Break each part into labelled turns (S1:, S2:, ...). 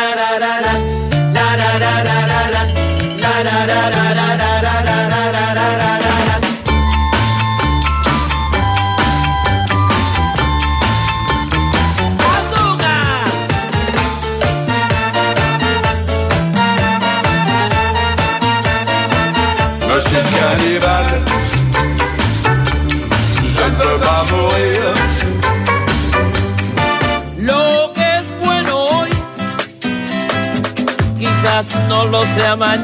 S1: da da da da.
S2: naman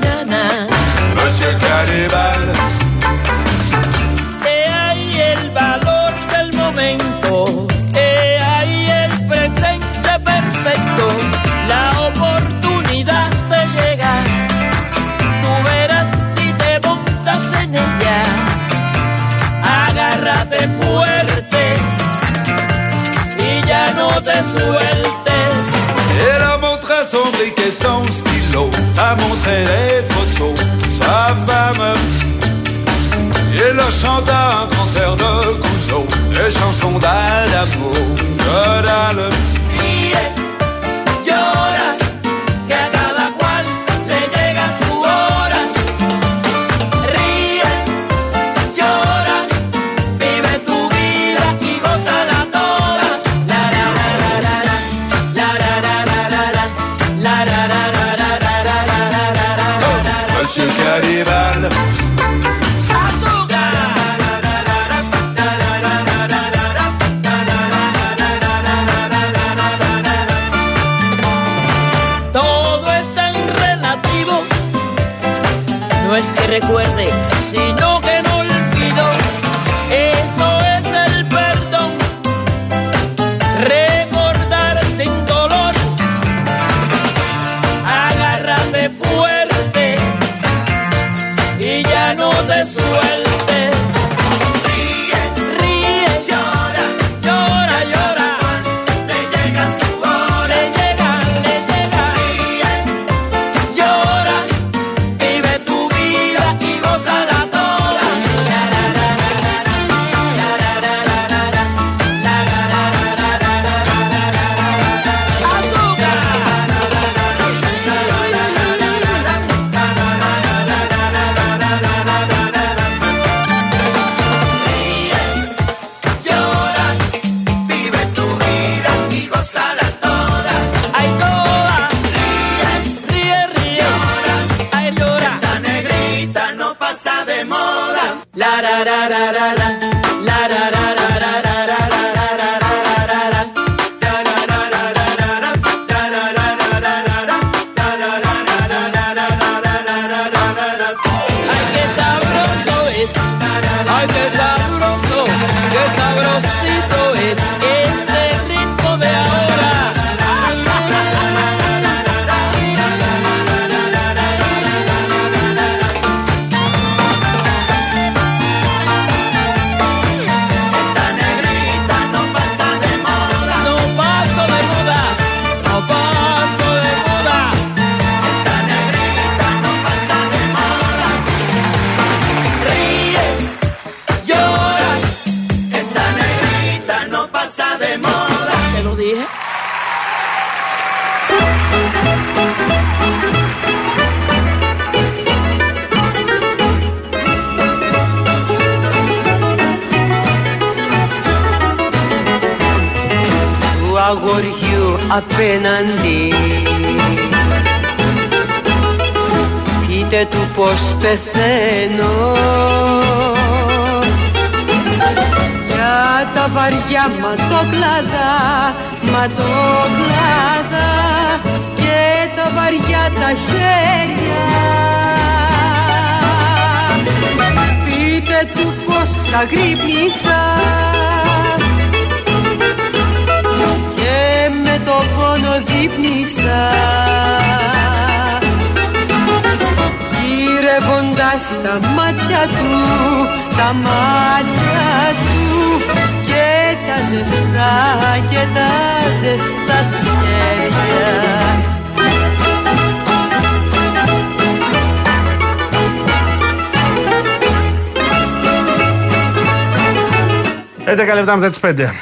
S2: λεπτά μετά τι 5.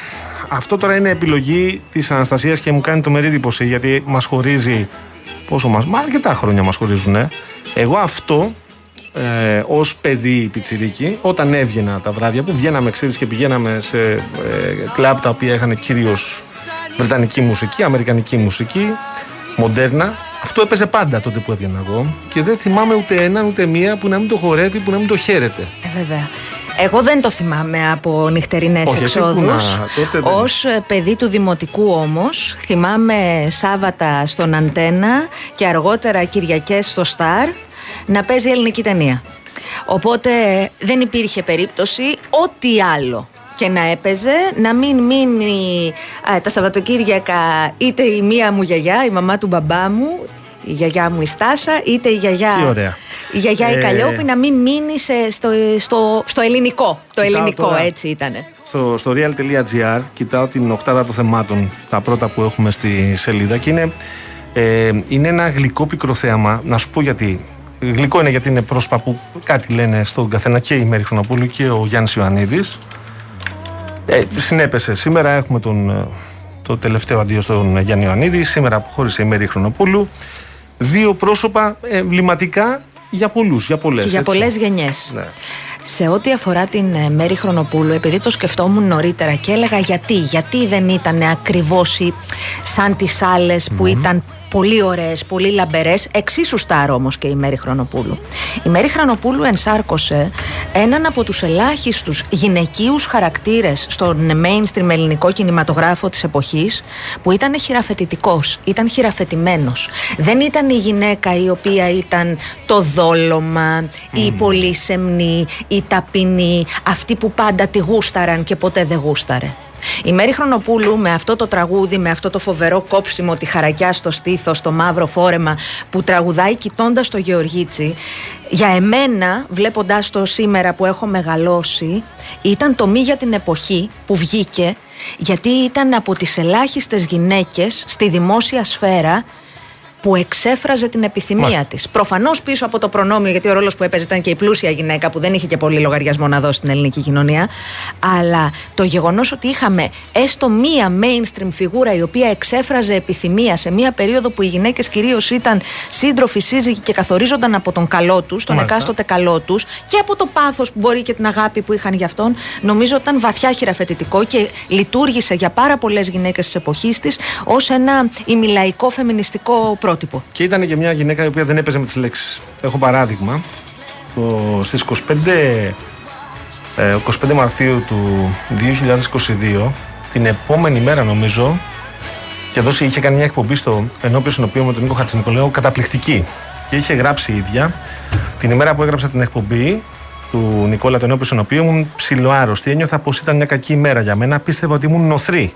S3: αυτό τώρα είναι επιλογή της Αναστασίας και μου κάνει το μερίδι εντύπωση γιατί μας χωρίζει. Πόσο μα. Μα αρκετά χρόνια μας χωρίζουν. Εγώ αυτό ε, ως παιδί πιτσιρίκι, όταν έβγαινα τα βράδια που βγαίναμε ξέρεις και πηγαίναμε σε ε, κλαμπ τα οποία είχαν κυρίως βρετανική μουσική, αμερικανική μουσική, μοντέρνα. Αυτό έπαιζε πάντα τότε που έβγαινα εγώ και δεν θυμάμαι ούτε ένα ούτε μία που να μην το χορεύει, που να μην το χαίρεται.
S4: Ε, βέβαια. Εγώ δεν το θυμάμαι από νυχτερινές
S3: Όχι, εσύ που
S4: εξόδους.
S3: να, τότε δεν.
S4: Ω παιδί του Δημοτικού όμως, θυμάμαι Σάββατα στον Αντένα και αργότερα Κυριακές στο Σταρ να παίζει ελληνική ταινία. Οπότε δεν υπήρχε περίπτωση ό,τι άλλο και να έπαιζε να μην μείνει α, τα Σαββατοκύριακα είτε η μία μου γιαγιά, η μαμά του μπαμπά μου, η γιαγιά μου η Στάσα, είτε η γιαγιά,
S3: Τι ωραία.
S4: η, γιαγιά η
S3: Ε,
S4: Καλλιόπη να μην μείνει σε- στο, στο, στο ελληνικό. Το
S3: Κοιτάω
S4: ελληνικό
S3: τώρα.
S4: έτσι ήτανε.
S3: Στο, στο real.gr κοιτάω την οκτάδα των θεμάτων, τα πρώτα που έχουμε στη σελίδα και είναι, ε, είναι ένα γλυκό πικρό θέαμα. Να σου πω γιατί. Γλυκό είναι γιατί είναι πρόσωπα που κάτι λένε στον καθένα και η Μέρη Χρονοπούλου και ο Γιάννης Ιωαννίδης. Ε, συνέπεσε. Σήμερα έχουμε τον, ε, το τελευταίο αντίο στον Γιάννη Ιωαννίδη. Σήμερα αποχώρησε η Μέρη Χρονοπούλου. Δύο πρόσωπα ε, εμβληματικά για πολλούς, για πολλές.
S4: Και για
S3: έτσι.
S4: πολλές γενιές.
S3: Ναι.
S4: Σε ό,τι αφορά την ε, Μέρη Χρονοπούλου, επειδή το σκεφτόμουν νωρίτερα και έλεγα γιατί, γιατί δεν ήταν ακριβώς η- σαν τις άλλες που ήταν πολύ ωραίες, πολύ λαμπερές, εξίσου στάρ όμως και η Μέρη Χρονοπούλου. Η Μέρη Χρονοπούλου ενσάρκωσε έναν από τους ελάχιστους γυναικείους χαρακτήρες στον mainstream ελληνικό κινηματογράφο της εποχής που ήταν χειραφετητικός, ήταν χειραφετημένος. Δεν ήταν η γυναίκα η οποία ήταν το δόλωμα, η πολύσεμνη, η ταπεινή, αυτή που πάντα τη γούσταραν και ποτέ δεν γούσταρε. Η Μέρη Χρονοπούλου με αυτό το τραγούδι, με αυτό το φοβερό κόψιμο, τη χαρακιά στο στήθος, το μαύρο φόρεμα που τραγουδάει κοιτώντας το Γεωργίτσι, για εμένα, βλέποντάς το σήμερα που έχω μεγαλώσει, ήταν το μη για την εποχή που βγήκε, γιατί ήταν από τις ελάχιστες γυναίκες στη δημόσια σφαίρα που εξέφραζε την επιθυμία
S3: Μάλιστα.
S4: της. Προφανώς πίσω από το προνόμιο, γιατί ο ρόλος που έπαιζε ήταν και η πλούσια γυναίκα που δεν είχε και πολύ λογαριασμό να δώσει στην ελληνική κοινωνία. Αλλά το γεγονός ότι είχαμε έστω μία mainstream φιγούρα η οποία εξέφραζε επιθυμία σε μία περίοδο που οι γυναίκες κυρίως ήταν σύντροφοι, σύζυγοι και καθορίζονταν από τον καλό τους, τον
S3: Μάλιστα.
S4: εκάστοτε καλό τους και από το πάθος που μπορεί και την αγάπη που είχαν για αυτόν, νομίζω ήταν βαθιά χειραφετητικό και λειτουργήσε για πάρα πολλές γυναίκες της εποχής της ως ένα ημιλαϊκό φεμινιστικό πρότυπο.
S3: Και ήταν και μια γυναίκα η οποία δεν έπαιζε με τις λέξεις. Έχω παράδειγμα. Το, στις 25, ε, 25 Μαρτίου του 2022, την επόμενη μέρα νομίζω, και εδώ είχε κάνει μια εκπομπή στο ενώπιο συνοπείο με τον Νίκο Χατσινικολέου καταπληκτική. Και είχε γράψει η ίδια την ημέρα που έγραψα την εκπομπή του Νικόλα τον ενώπιο συνοπείο ήμουν ψιλοάρρωστη. Ένιωθα πως ήταν μια κακή ημέρα για μένα. Πίστευα ότι ήμουν νοθρή.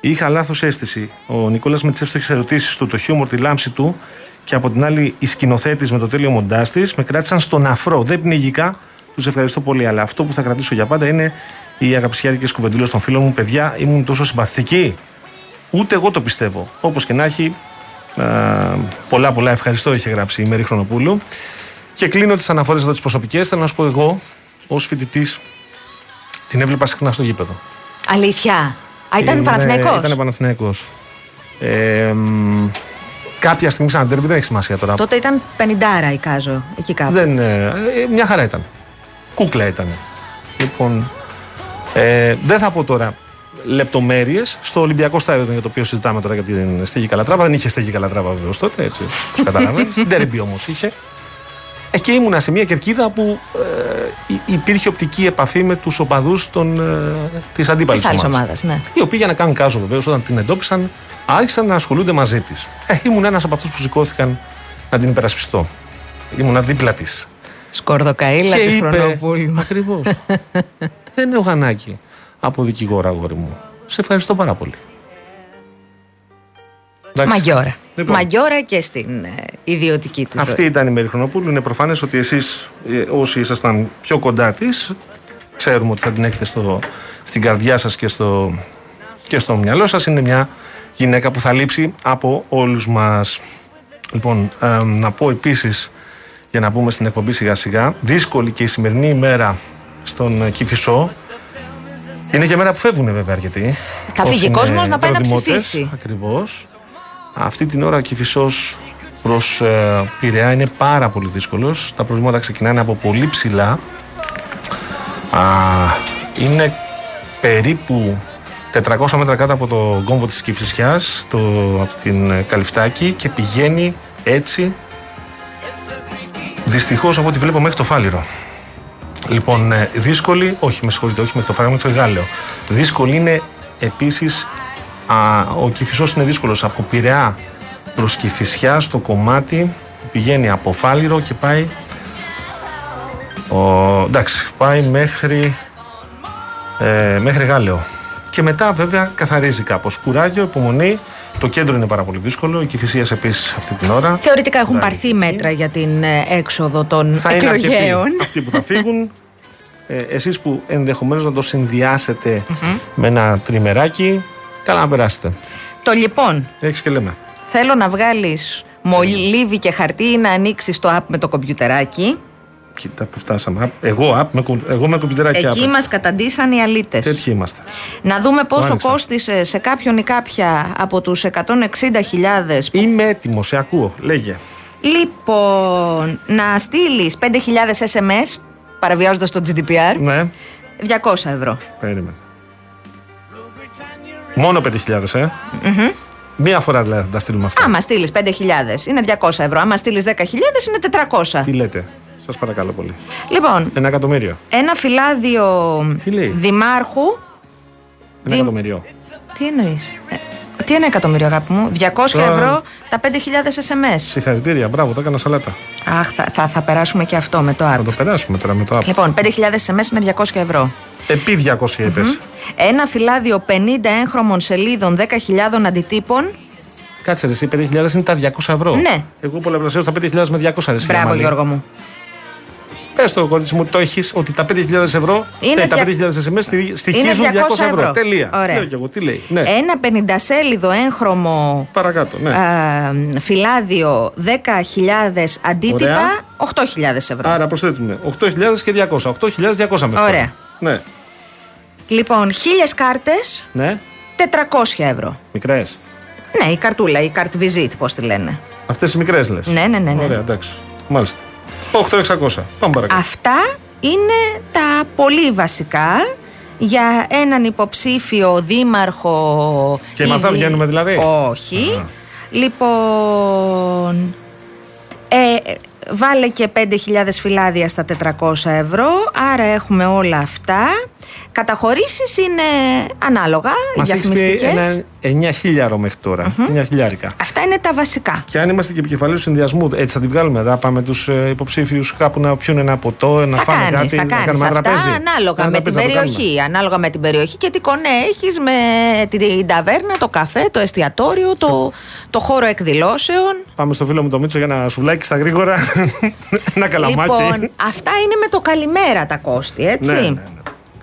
S3: Είχα λάθος αίσθηση. Ο Νικόλας με τις εύστοχες ερωτήσεις του, το χιούμορ, τη λάμψη του και από την άλλη η σκηνοθέτης με το τέλειο μοντά της με κράτησαν στον αφρό. Δεν πνίγηκα. Τους ευχαριστώ πολύ. Αλλά αυτό που θα κρατήσω για πάντα είναι οι αγαπησιάρικες κουβεντούλες των φίλων μου. Παιδιά, ήμουν τόσο συμπαθητική. Ούτε εγώ το πιστεύω. Όπως και να έχει, α, πολλά πολλά ευχαριστώ είχε γράψει η Μέρη Χρονοπούλου. Και κλείνω τις αναφορές εδώ τις προσωπικές. Θέλω να σου πω εγώ, ως φοιτητής, την έβλεπα συχνά στο γήπεδο.
S4: Αλήθεια. Α, ήταν
S3: Είναι-
S4: Παναθηναϊκός.
S3: Ήταν Παναθηναϊκός. Ε, μ, κάποια στιγμή σαν τέρμι δεν έχει σημασία τώρα.
S4: Τότε ήταν 50 η Κάζο, εκεί κάπου.
S3: Δεν, ε, ε, μια χαρά ήταν. Κούκλα ήταν. Λοιπόν, ε, δεν θα πω τώρα λεπτομέρειες. Στο Ολυμπιακό στάδιο για το οποίο συζητάμε τώρα για την Στέγη Καλατράβα. Δεν είχε Στέγη Καλατράβα βεβαίως τότε, έτσι όπω καταλαβαίνεις. Ντέρμπι όμως είχε. Ε, και ήμουνα σε μια κερκίδα που ε, υ- υπήρχε οπτική επαφή με τους οπαδούς ε, της αντίπαλης
S4: Της άλλης ομάδας, ναι.
S3: οι οποίοι για να κάνουν κάζο βεβαίως όταν την εντόπισαν άρχισαν να ασχολούνται μαζί της. Ε, ήμουν ένας από αυτούς που σηκώθηκαν να την υπερασπιστώ. Ήμουνα δίπλα της.
S4: Σκορδοκαίλα της Χρονοπούλου.
S3: Ακριβώς. Δεν είναι ο Γανάκη από δικηγόρα, αγόρι μου. Σε ευχαριστώ πάρα πολύ. Εντάξει.
S4: Μαγιόρα.
S3: Λοιπόν.
S4: Μαγιόρα και στην ε, ιδιωτική του
S3: Αυτή
S4: ζωή.
S3: ήταν η Μέρη Χρονοπούλου. Είναι προφανές ότι εσείς, όσοι ήσασταν πιο κοντά της, ξέρουμε ότι θα την έχετε στο, στην καρδιά σας και στο, και στο μυαλό σας. Είναι μια γυναίκα που θα λείψει από όλους μας. Λοιπόν, ε, να πω επίσης, για να πούμε στην εκπομπή σιγά σιγά, δύσκολη και η σημερινή ημέρα στον ε, Κηφισό. Είναι και μέρα που φεύγουν βέβαια αρκετοί.
S4: Θα
S3: Όσοι
S4: φύγει
S3: είναι
S4: κόσμος να πάει να
S3: προτιμώτες.
S4: ψηφίσει.
S3: Ακριβώς. Αυτή την ώρα ο Κηφισός προς ε, Πειραιά είναι πάρα πολύ δύσκολος. Τα προβλήματα ξεκινάνε από πολύ ψηλά. Α, είναι περίπου 400 μέτρα κάτω από το κόμβο της Κηφισιάς, το, από την ε, Καλυφτάκη και πηγαίνει έτσι δυστυχώς από ό,τι βλέπω μέχρι το Φάληρο. Λοιπόν, ε, δύσκολη, όχι με συγχωρείτε, όχι μέχρι το Φάληρο, μέχρι το Εγάλεο. Δύσκολη είναι επίσης, α, ο Κηφισός είναι δύσκολος από Πειραιά προς Κηφισιά στο κομμάτι που πηγαίνει από Φάληρο και πάει ο, εντάξει, πάει μέχρι, ε, μέχρι Γάλεο. Και μετά βέβαια καθαρίζει κάπως. Κουράγιο, υπομονή. Το κέντρο είναι πάρα πολύ δύσκολο. Η Κηφισίας επίσης αυτή την ώρα.
S4: Θεωρητικά έχουν
S3: Εντάξει.
S4: πάρθει μέτρα για την ε, έξοδο των
S3: Θα είναι αρκετοί
S4: εκλογέων.
S3: αυτοί που θα φύγουν. Ε, εσείς που ενδεχομένως να το συνδυάσετε με ένα τριμεράκι, καλά να περάσετε.
S4: Το λοιπόν,
S3: Έχεις και λέμε.
S4: θέλω να βγάλεις μολύβι και χαρτί ή να ανοίξεις το app με το κομπιουτεράκι;
S3: Κοίτα που φτάσαμε. Α, Εγώ, α, με, κου- εγώ με κομπιτεράκι
S4: Εκεί
S3: άπαξ.
S4: μας καταντήσαν οι αλήτες.
S3: Τέτοιοι είμαστε.
S4: Να δούμε πόσο
S3: άνοιξα.
S4: κόστησε σε κάποιον ή κάποια από τους 160.000
S3: Είμαι έτοιμος, σε ακούω. Λέγε.
S4: Λοιπόν, να στείλεις 5.000 SMS παραβιάζοντας το GDPR.
S3: Ναι,
S4: 200 ευρώ.
S3: περίμενε. Μόνο 5.000, ε. Μία φορά δηλαδή θα τα στείλουμε αυτά.
S4: Άμα στείλεις 5.000 είναι 200 ευρώ. Άμα στείλεις 10.000 είναι 400.
S3: Τι λέτε. Σας παρακαλώ πολύ.
S4: Λοιπόν,
S3: Ένα εκατομμύριο.
S4: ένα φυλάδιο
S3: Τι λέει;
S4: δημάρχου.
S3: Ένα
S4: Δι-
S3: εκατομμύριο.
S4: Τι εννοείς; Τι ένα εκατομμύριο, αγάπη μου; 200
S3: Τώρα-
S4: ευρώ τα 5.000 SMS.
S3: Συγχαρητήρια, μπράβο, τα έκανα σαλάτα.
S4: Αχ, θα, θα, θα περάσουμε και αυτό με το
S3: Θα
S4: app.
S3: το περάσουμε τώρα με το app.
S4: Λοιπόν, 5.000 SMS είναι 200 ευρώ.
S3: Επί 200 είπες.
S4: Ένα φυλάδιο 50 έγχρωμων σελίδων 10.000 αντιτύπων.
S3: Κάτσε ρε, εσύ 5.000 είναι τα 200 ευρώ.
S4: Ναι.
S3: Εγώ πολλαπλασιάζω τα 5.000 με 200 ρε. εσύ,
S4: Μπράβο,
S3: Αμαλή.
S4: Γιώργο μου.
S3: Πες το κορίτσι μου, το έχεις ότι τα 5.000 ευρώ,
S4: Είναι
S3: ε, τα
S4: δια-
S3: 5.000 SMS στοι- στοιχίζουν 200
S4: 200
S3: ευρώ.
S4: ευρώ.
S3: Τελεία.
S4: Ωραία.
S3: Λέω και εγώ, τι λέει. Ναι,
S4: Ένα 50 σέλιδο έγχρωμο
S3: παρακάτω. Ναι.
S4: ε, φυλάδιο 10.000 αντίτυπα
S3: Ωραία.
S4: 8.000 ευρώ.
S3: Άρα προσθέτουμε 8.000 και 200. 8.200 μέχρι
S4: Ωραία.
S3: τώρα. Ναι.
S4: Λοιπόν, 1.000 κάρτες
S3: Ναι.
S4: 400 ευρώ.
S3: Μικρές.
S4: Ναι, η καρτούλα, η card visit, πώς τη λένε.
S3: Αυτές οι μικρές λες.
S4: Ναι, ναι, ναι, ναι.
S3: Ωραία, εντάξει. Μάλιστα. 8.600. Πάμε παρακάτω.
S4: Αυτά είναι τα πολύ βασικά για έναν υποψήφιο δήμαρχο.
S3: Και με
S4: ή
S3: αυτά
S4: δη-
S3: βγαίνουμε δηλαδή;
S4: Όχι. Λοιπόν. Ε, βάλε και 5.000 φυλάδια στα 400 ευρώ, άρα έχουμε όλα αυτά. Καταχωρήσεις είναι ανάλογα, οι
S3: Μας έχεις πει
S4: διαφημιστικές.
S3: ένα 9 χιλιάρο μέχρι τώρα. 9 χιλιάρικα.
S4: Αυτά είναι τα βασικά.
S3: Και αν είμαστε και επικεφαλής του συνδυασμού, έτσι θα την βγάλουμε. Θα πάμε τους ε, υποψήφιους κάπου να πιούν ένα ποτό, να
S4: θα
S3: φάνε
S4: κάνεις,
S3: κάτι,
S4: θα
S3: να
S4: κάνεις
S3: κάνουμε ένα
S4: αυτά
S3: τραπέζι.
S4: ανάλογα
S3: Ένα
S4: με την
S3: τραπέζι να το
S4: περιοχή. Ανάλογα με την περιοχή και τι κονέ έχεις με την ταβέρνα, το καφέ, το εστιατόριο, το, το χώρο εκδηλώσεων.
S3: κάνουμε. Πάμε στο φίλο μου το Μίτσο για ένα σουβλάκι στα γρήγορα. ένα καλαμάκι.
S4: Λοιπόν, αυτά είναι με το καλημέρα τα κόστη, έτσι.
S3: ναι, ναι, ναι.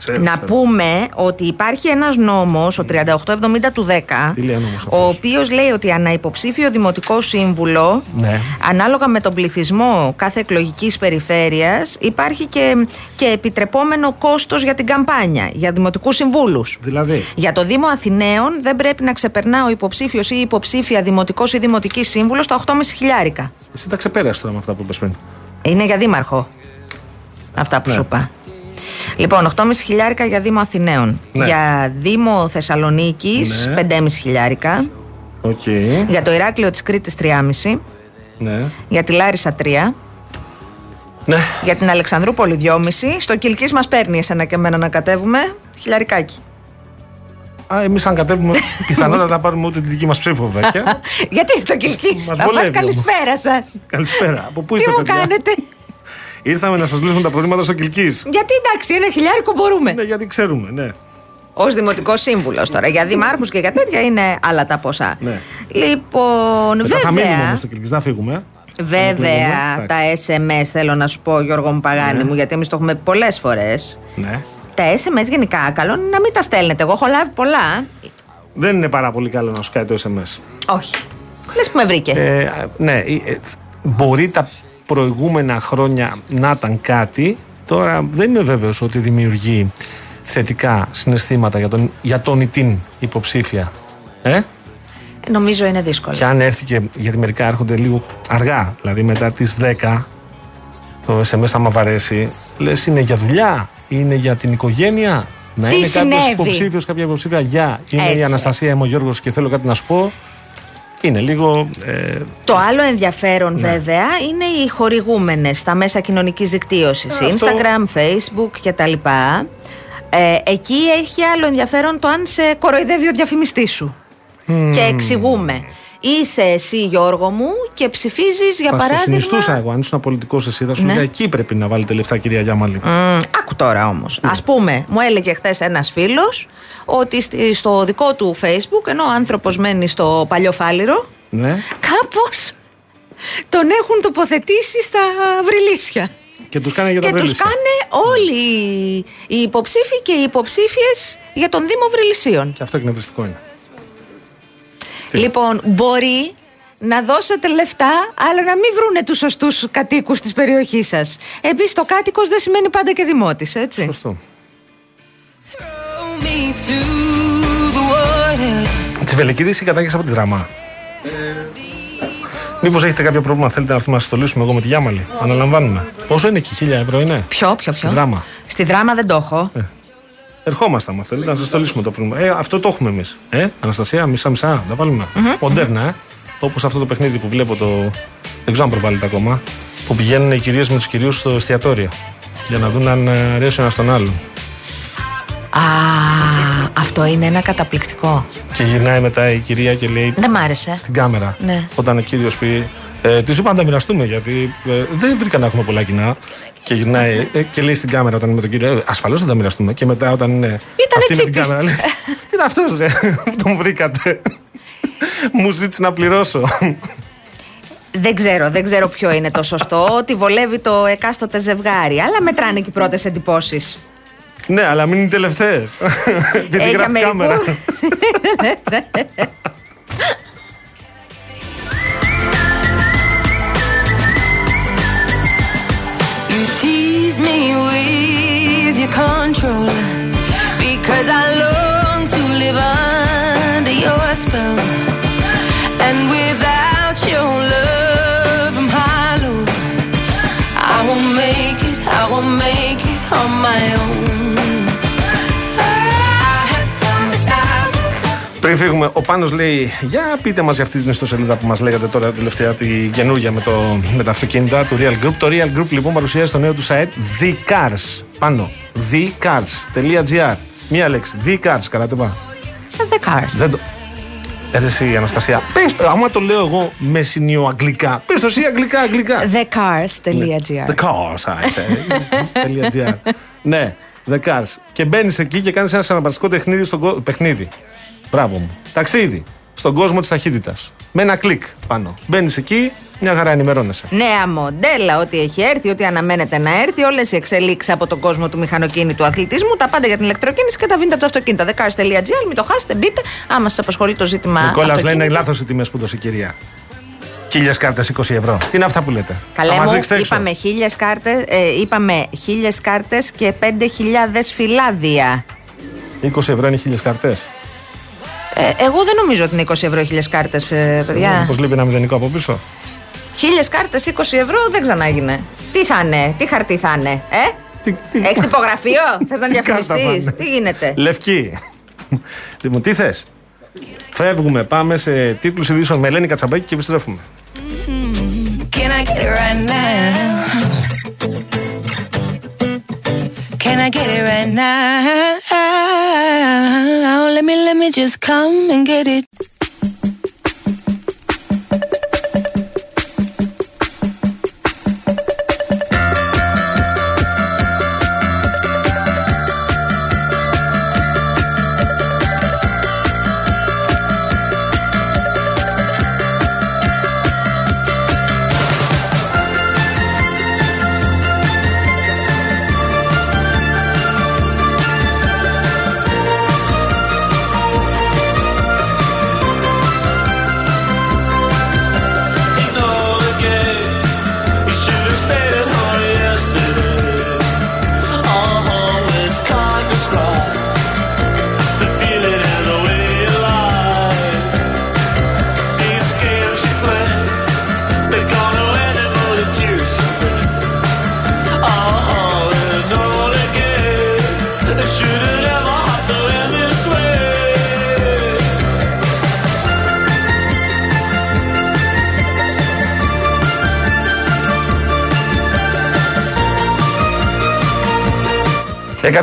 S3: Ξέρω,
S4: Να
S3: ξέρω.
S4: πούμε ότι υπάρχει ένας νόμος, ο 3870 του 10,
S3: Τι λέει ο νόμος
S4: ο
S3: αυτός;
S4: οποίος λέει ότι αναυποψήφιο δημοτικό σύμβουλο,
S3: Ναι.
S4: ανάλογα με τον πληθυσμό κάθε εκλογικής περιφέρειας, υπάρχει και, και επιτρεπόμενο κόστος για την καμπάνια, για δημοτικούς συμβούλους.
S3: Δηλαδή,
S4: Για το Δήμο Αθηναίων δεν πρέπει να ξεπερνά ο υποψήφιος ή η υποψήφια δημοτικός ή δημοτικής σύμβουλος τα 8,5 χιλιάρικα.
S3: εσύ τα ξεπέρασες τώρα με αυτά που είπες πριν.
S4: Είναι για δήμαρχο. Αυτά που
S3: Ναι.
S4: σου είπα. Λοιπόν, 8,5 χιλιάρικα για Δήμο Αθηναίων.
S3: Ναι.
S4: Για Δήμο Θεσσαλονίκης,
S3: Ναι.
S4: 5,5 χιλιάρικα.
S3: Οκ.
S4: Για το Ηράκλειο της Κρήτης, 3,5.
S3: Ναι.
S4: Για τη Λάρισα, 3.
S3: Ναι.
S4: Για την Αλεξανδρούπολη, 2,5. Στο Κιλκής μας παίρνει εσένα και εμένα να κατέβουμε. Χιλιαρικάκι.
S3: Α, εμείς αν κατέβουμε, πιθανότατα θα πάρουμε ούτε τη δική μας ψήφο, βέβαια.
S4: Γιατί στο Κιλκής,
S3: Μας
S4: θα πας
S3: βολεύει
S4: καλησπέρα σας.
S3: Καλησπέρα. Από πού
S4: Τι
S3: είστε,
S4: μου
S3: παιδιά;
S4: κάνετε;
S3: Ήρθαμε να σας λύσουμε τα προβλήματα στο Κυλκής.
S4: Γιατί εντάξει, ένα χιλιάρικο μπορούμε.
S3: Ναι, γιατί ξέρουμε, ναι.
S4: Ω δημοτικός σύμβουλος τώρα. Για δημάρχους και για τέτοια είναι άλλα τα ποσά.
S3: Ναι.
S4: Λοιπόν,
S3: Μετά θα μείνουμε
S4: βέβαια.
S3: όμως στο Κυλκής, δεν θα φύγουμε. ε.
S4: Βέβαια, τα SMS θέλω να σου πω, Γιώργο μου Παγάνη μου, γιατί εμείς το έχουμε πολλές φορές.
S3: Ναι.
S4: Τα SMS γενικά, καλό είναι να μην τα στέλνετε. Εγώ έχω λάβει πολλά.
S3: Δεν είναι πάρα πολύ καλό να σου κάνει το SMS.
S4: Όχι. Λες που με βρήκε.
S3: Ε, ναι, ε, ε, μπορεί τα προηγούμενα χρόνια να ήταν κάτι. Τώρα δεν είμαι βέβαιος ότι δημιουργεί θετικά συναισθήματα για τον, για τον ή την υποψήφια. Ε;
S4: Νομίζω είναι δύσκολο.
S3: Και αν έρθει και γιατί μερικά έρχονται λίγο αργά, δηλαδή μετά τις 10 το SMS άμα βαρέσει, λες είναι για δουλειά, είναι για την οικογένεια. Να
S4: Τι
S3: είναι κάποιος
S4: συνέβη;
S3: υποψήφιος, κάποια υποψήφια για. Είναι
S4: Έτσι,
S3: η Αναστασία, είμαι ο Γιώργος και θέλω κάτι να σου πω. Είναι λίγο. Ε,
S4: Το άλλο ενδιαφέρον
S3: Ναι.
S4: βέβαια είναι οι χορηγούμενες στα μέσα κοινωνικής δικτύωσης,
S3: Ε, αυτό-
S4: Instagram, Facebook κτλ. Ε, εκεί έχει άλλο ενδιαφέρον το αν σε κοροϊδεύει ο διαφημιστής σου. Και εξηγούμε. Είσαι εσύ Γιώργο μου και ψηφίζεις για
S3: θα στο
S4: παράδειγμα...
S3: συνιστούσα εγώ. Αν ήσουν πολιτικό εσύ, θα σου
S4: Ναι.
S3: έλεγα εκεί πρέπει να βάλετε λεφτά, κυρία Γιάμαλη.
S4: Μμ, άκου τώρα όμως.
S3: Ναι.
S4: Α πούμε, μου έλεγε χθες ένας φίλος ότι στη- στο δικό του Facebook, ενώ ο άνθρωπος μένει στο παλιό φάληρο,
S3: Ναι.
S4: κάπως τον έχουν τοποθετήσει στα βρυλίσια.
S3: Και τους κάνει για τα
S4: Και τους
S3: βρέλισσα.
S4: κάνε όλοι οι υποψήφοι και οι υποψήφιες για τον Δήμο Βρυλισίων.
S3: Και αυτό εκνευριστικό είναι. Τι;
S4: Λοιπόν, μπορεί να δώσετε λεφτά, αλλά να μην βρούνε τους σωστούς κατοίκους της περιοχής σας. Επίσης, το κάτοικος δεν σημαίνει πάντα και δημότης, έτσι.
S3: Σωστό. Τσιβελεκίδη ή κατάγγελση από τη δράμα. Μήπως έχετε κάποιο πρόβλημα, θέλετε να έρθουμε να σας στολίσουμε εγώ με τη Γιάμαλη. Αναλαμβάνουμε. Πόσο είναι εκεί, 1000 ευρώ είναι;
S4: Ποιο, ποιο, ποιο;
S3: δράμα.
S4: Στη δράμα δεν το έχω.
S3: Ερχόμαστε, άμα θέλετε, να σας στολίσουμε το πρόβλημα. Ε, αυτό το έχουμε εμείς. Ε, Αναστασία, μισά-μισά. Τα βάλουμε. Μοντέρνα, ε. Όπως αυτό το παιχνίδι που βλέπω το. Δεν ξέρω αν προβάλλεται ακόμα. Που πηγαίνουν οι κυρίες με τους κυρίους στο εστιατόριο. Για να δουν αν ε, αρέσει ο ένας τον άλλον.
S4: Α, αυτό είναι ένα καταπληκτικό.
S3: Και γυρνάει μετά η κυρία και λέει
S4: Δεν μ' άρεσε.
S3: στην κάμερα.
S4: Ναι.
S3: Όταν ο κύριος πει. Ε, Τη είπα να τα μοιραστούμε γιατί ε, δεν βρήκα να έχουμε πολλά κοινά. Και γυρνάει ε, και λέει στην κάμερα όταν είναι με τον κύριο. Ε, Ασφαλώς θα τα μοιραστούμε. Και μετά όταν είναι. αυτή με την
S4: τσίπης.
S3: κάμερα λέει. Τι είναι αυτός, ρε, που τον βρήκατε; Μου ζήτησε να πληρώσω.
S4: Δεν ξέρω, δεν ξέρω ποιο είναι το σωστό. Ότι βολεύει το εκάστοτε ζευγάρι. Αλλά μετράνε και οι πρώτες εντυπώσεις.
S3: Ναι, αλλά μην είναι τελευταίες. Επειδή
S4: Ε, για
S3: γράφει
S4: μερικού.
S3: κάμερα.
S5: You tease me with your control because I long to live under
S3: Πριν φύγουμε, ο Πάνος λέει: Για πείτε μας για αυτή την ιστοσελίδα που μας λέγατε τώρα τελευταία, τη καινούργια με, το, με τα αυτοκίνητα του Real Group. Το Real Group λοιπόν παρουσιάζει το νέο του site The Cars. Πάνω. TheCars.gr. Μία λέξη. The Cars. Καράτε πά.
S4: The cars.
S3: Δεν το. Ε, εσύ, Αναστασία. Πες το, άμα το λέω εγώ με συνειοαγγλικά. Πες το εσύ αγγλικά, αγγλικά.
S4: Thecars.gr.
S3: The Cars, άισε. .gr. Ναι, The Cars. Και μπαίνεις εκεί και κάνεις ένα συναρπαστικό τεχνίδι στον κο- παιχνίδι. Μπράβο μου. Ταξίδι. Στον κόσμο της ταχύτητας. Με ένα κλικ πάνω. Μπαίνεις εκεί, μια χαρά ενημερώνεσαι.
S4: Νέα μοντέλα, ό,τι έχει έρθει, ό,τι αναμένεται να έρθει, όλες οι εξελίξεις από τον κόσμο του μηχανοκίνητου αθλητισμού, τα πάντα για την ηλεκτροκίνηση και τα vintage αυτοκίνητα. Thecars.gr, μην το χάσετε, μπείτε. Άμα σας απασχολεί το ζήτημα.
S3: Νικόλας λέει
S4: αυτοκίνητου.
S3: είναι λάθος οι τιμέ που δώσει η κυρία. Χίλιες κάρτες 20 ευρώ. Τι είναι αυτά που λέτε;
S4: Καλέ
S3: Θα μας
S4: μου,
S3: ρίξετε έξω.
S4: είπαμε χίλιες κάρτες ε, είπαμε χίλιες κάρτες και πέντε χιλιάδες φυλάδια.
S3: 20 ευρώ είναι χίλιες κάρτες.
S4: Ε, εγώ δεν νομίζω ότι είναι 20 ευρώ χίλιες κάρτες, ε, παιδιά.
S3: Πώς λείπει ένα μηδενικό από πίσω;
S4: Χίλιες κάρτες 20 ευρώ δεν ξανάγινε. Τι θα είναι, τι χαρτί θα είναι, ε;
S3: Τι- τι-
S4: Έχεις τυπογραφείο, θες να
S3: Τι κάρτα
S4: διαφημιστείς,
S3: πάνε;
S4: τι γίνεται;
S3: Λευκή. λοιπόν, τι θες; Φεύγουμε, πάμε σε τίτλους ειδήσεων με Ελένη Κατσαμπέκη και επιστρέφουμε.
S5: Can I get it right now? Can I get it right now? Oh let me, let me just come and get it.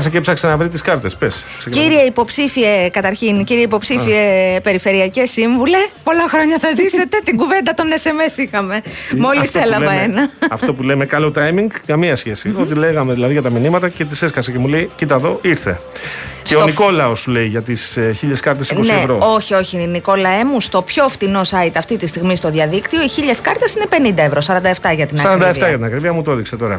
S3: Έκατσε και ψάξε να βρεις τις κάρτες. Πες.
S4: Κύριε υποψήφιε, καταρχήν, κύριε υποψήφιε Περιφερειακέ Σύμβουλε, πολλά χρόνια θα ζήσετε. Την κουβέντα των SMS είχαμε. Μόλις
S3: Αυτό που
S4: έλαβα
S3: λέμε-
S4: ένα.
S3: Αυτό που λέμε καλό timing, καμία σχέση. Ότι λέγαμε δηλαδή για τα μηνύματα και τις έσκασε και μου λέει: Κοίτα εδώ, ήρθε. Και ο
S4: Στο-
S3: Νικόλαος σου λέει για τις χίλιες κάρτες 20
S4: ναι,
S3: ευρώ.
S4: όχι, όχι, Νικόλα Έμου. Στο πιο φτηνό site αυτή τη στιγμή στο διαδίκτυο, οι χίλιες κάρτες είναι 50 ευρώ, 47 για την
S3: 47
S4: ακρίβεια.
S3: για την ακρίβεια, μου το έδειξε τώρα.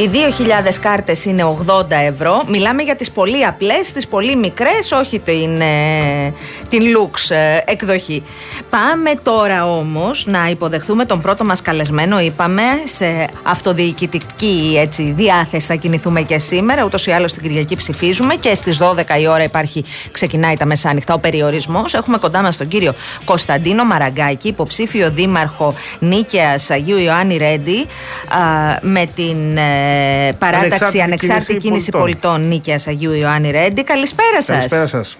S4: Οι 2.000 κάρτες είναι 80 ευρώ. Μιλάμε για τις πολύ απλές, τις πολύ μικρές, όχι την, ε, την Lux ε, εκδοχή. Πάμε τώρα όμως να υποδεχθούμε τον πρώτο μας καλεσμένο. Είπαμε σε αυτοδιοικητική έτσι, διάθεση θα κινηθούμε και σήμερα. Ούτως ή άλλως την Κυριακή ψηφίζουμε και στις 12 η ώρα υπάρχει, ξεκινάει τα μεσάνυχτα ο περιορισμός. Έχουμε κοντά μας τον κύριο Κωνσταντίνο Μαραγκάκη, υποψήφιο δήμαρχο Νίκαιας Αγίου Ιωάννη Ρέντι, α, με την ε, παράταξη
S3: Ανεξάρτητη
S4: Ανεξάρτητη
S3: Κίνηση
S4: Κίνηση
S3: Πολιτών.
S4: Πολιτών Νίκαιας Αγίου Ιωάννη Ρέντι. Καλησπέρα σας.
S3: Καλησπέρα σας.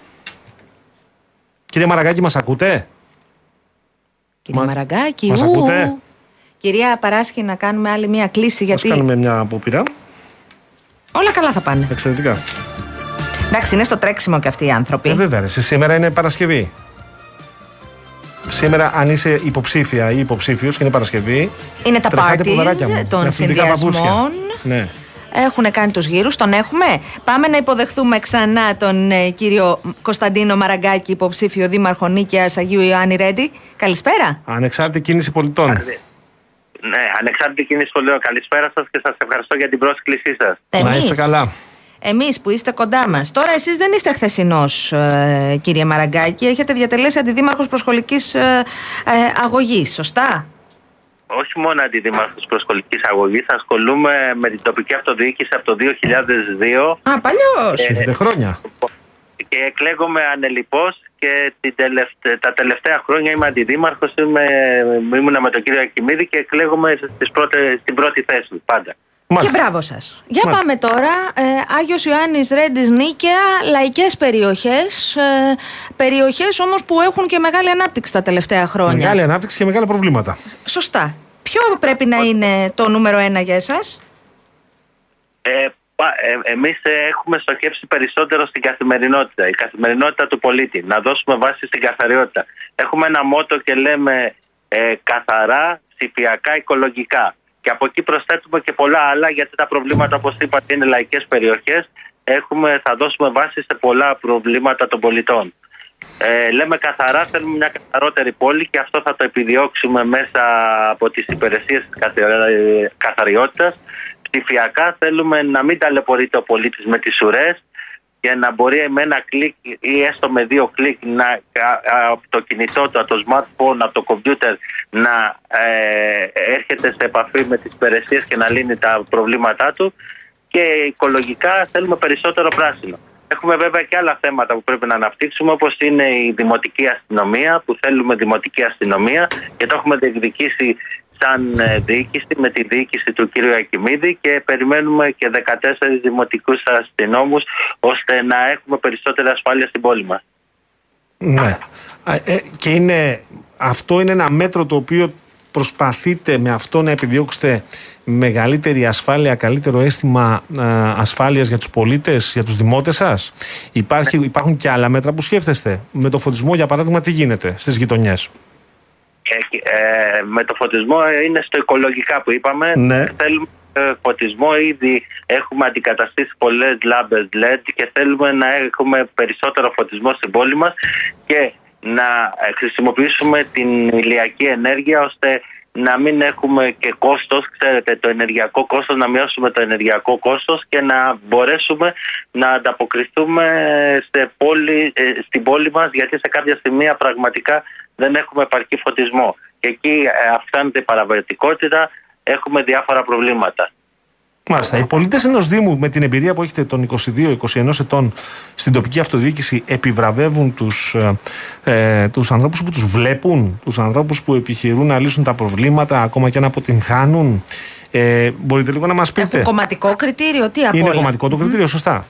S3: Κύριε Μαραγκάκη, μας ακούτε;
S4: Κύριε
S3: Μα-
S4: Μαραγκάκη,
S3: μας
S4: ου.
S3: ακούτε;
S4: Κυρία Παράσχη, να κάνουμε άλλη μία κλίση
S3: Α
S4: γιατί
S3: κάνουμε μια απόπειρα.
S4: όλα καλά θα πάνε.
S3: Εξαιρετικά.
S4: Εντάξει, είναι στο τρέξιμο και αυτοί οι άνθρωποι.
S3: Ε, βέβαια, ρε, εσύ σήμερα είναι Παρασκευή. Σήμερα, αν είσαι υποψήφια ή υποψήφιος και είναι Παρασκευή.
S4: Είναι τα
S3: τρεχάτε
S4: parties
S3: ποδαράκια μου, με
S4: των
S3: αθλητικά παπούτσια.
S4: συνδυασμών.
S3: Ναι.
S4: Έχουν κάνει τους γύρους, τον έχουμε. Πάμε να υποδεχθούμε ξανά τον ε, κύριο Κωνσταντίνο Μαραγκάκη, υποψήφιο δήμαρχο Νίκαιας Αγίου Ιωάννη Ρέντι. Καλησπέρα.
S3: Ανεξάρτητη κίνηση πολιτών.
S6: Ναι, ανεξάρτητη κίνηση που λέω. Καλησπέρα σας και σας ευχαριστώ για την πρόσκλησή σας.
S3: Να είστε καλά.
S4: Εμείς που είστε κοντά μας. Τώρα εσείς δεν είστε χθεσινός ε, κύριε Μαραγκάκη. Έχετε διατελέσει αντιδήμαρχος προσχολικής ε, ε, αγωγής, σωστά;
S6: Όχι μόνο αντιδήμαρχος προσχολικής αγωγής, ασχολούμαι με την τοπική αυτοδιοίκηση από το 2002
S4: Α, παλιός.
S3: Έχετε χρόνια.
S6: και εκλέγομαι ανελιπώς και την τελευτε- τα τελευταία χρόνια είμαι αντιδήμαρχος, είμαι, ήμουνα με τον κύριο Ακημίδη και εκλέγομαι στις πρώτες, στην πρώτη θέση πάντα.
S4: Και
S3: Μάλιστα.
S4: μπράβο σας. Για
S3: Μάλιστα.
S4: πάμε τώρα. Ε, Άγιος Ιωάννης Ρέντης Νίκαια, λαϊκές περιοχές. Ε, περιοχές όμως που έχουν και μεγάλη ανάπτυξη τα τελευταία χρόνια.
S3: Μεγάλη ανάπτυξη και μεγάλα προβλήματα.
S4: Σωστά. Ποιο πρέπει να είναι το νούμερο ένα για εσάς;
S6: Ε, πα- ε, εμείς ε, έχουμε στοχεύσει περισσότερο στην καθημερινότητα, η καθημερινότητα του πολίτη, να δώσουμε βάση στην καθαριότητα. Έχουμε ένα μότο και λέμε ε, καθαρά, ψηφιακά, οικολογικά. Και από εκεί προσθέτουμε και πολλά άλλα, γιατί τα προβλήματα, όπως είπατε, είναι λαϊκές περιοχές. Έχουμε, θα δώσουμε βάση σε πολλά προβλήματα των πολιτών. Ε, λέμε καθαρά, θέλουμε μια καθαρότερη πόλη και αυτό θα το επιδιώξουμε μέσα από τις υπηρεσίες της καθαρι- καθαριότητας. Ψηφιακά θέλουμε να μην ταλαιπωρείται ο πολίτης με τις ουρές και να μπορεί με ένα κλικ ή έστω με δύο κλικ να, α- α- από το κινητό του, από το smartphone, από το κομπιούτερ να ε, έρχεται σε επαφή με τις υπηρεσίες και να λύνει τα προβλήματά του και οικολογικά θέλουμε περισσότερο πράσινο. Έχουμε βέβαια και άλλα θέματα που πρέπει να αναπτύξουμε όπως είναι η δημοτική αστυνομία που θέλουμε δημοτική αστυνομία και το έχουμε διεκδικήσει σαν ε, διοίκηση με τη διοίκηση του κύριου Ακημίδη και περιμένουμε και 14 δημοτικούς αστυνόμους ώστε να έχουμε περισσότερη ασφάλεια στην πόλη μας.
S3: Ναι. Α, ε, και είναι, αυτό είναι ένα μέτρο το οποίο προσπαθείτε με αυτό να επιδιώξετε μεγαλύτερη ασφάλεια, καλύτερο αίσθημα α, ασφάλειας για τους πολίτες, για τους δημότες σας; Υπάρχει, υπάρχουν και άλλα μέτρα που σκέφτεστε; Με το φωτισμό, για παράδειγμα, τι γίνεται στις γειτονιές;
S6: Ε, ε, με το φωτισμό ε, είναι στο οικολογικά που είπαμε.
S3: Ναι.
S6: Θέλουμε ε, φωτισμό, ήδη έχουμε αντικαταστήσει πολλές λάμπες LED και θέλουμε να έχουμε περισσότερο φωτισμό στην πόλη μας και να ε, χρησιμοποιήσουμε την ηλιακή ενέργεια ώστε να μην έχουμε και κόστος, ξέρετε, το ενεργειακό κόστος, να μειώσουμε το ενεργειακό κόστος και να μπορέσουμε να ανταποκριθούμε σε πόλη, ε, στην πόλη μας γιατί σε κάποια σημεία πραγματικά δεν έχουμε επαρκή φωτισμό. Και εκεί ε, αυξάνεται η παραβατικότητα, έχουμε διάφορα προβλήματα.
S3: Μάλιστα. Οι πολίτε ενός Δήμου με την εμπειρία που έχετε των 22-21 ετών στην τοπική αυτοδιοίκηση επιβραβεύουν τους ε, τους ανθρώπους που τους βλέπουν, τους ανθρώπους που επιχειρούν να λύσουν τα προβλήματα, ακόμα και να αποτυγχάνουν. Ε, μπορείτε λίγο να μας πείτε.
S4: Έχουν κομματικό κριτήριο, τι από
S3: Είναι
S4: όλα.
S3: κομματικό το κριτήριο, σωστά.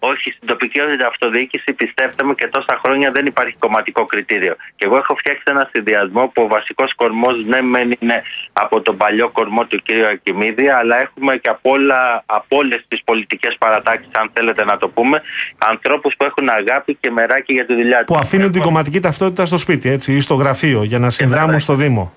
S6: Όχι, στην τοπική αυτοδιοίκηση πιστέψτε μου και τόσα χρόνια δεν υπάρχει κομματικό κριτήριο. Και εγώ έχω φτιάξει ένα συνδυασμό που ο βασικός κορμός ναι, μεν είναι από τον παλιό κορμό του κ. Ακιμίδη, αλλά έχουμε και από, όλα, από όλες τις πολιτικές παρατάξεις, αν θέλετε να το πούμε, ανθρώπους που έχουν αγάπη και μεράκι για τη δουλειά τους.
S3: Που αφήνουν την κομματική ταυτότητα στο σπίτι, έτσι, ή στο γραφείο, για να συνδράμουν στο Δήμο.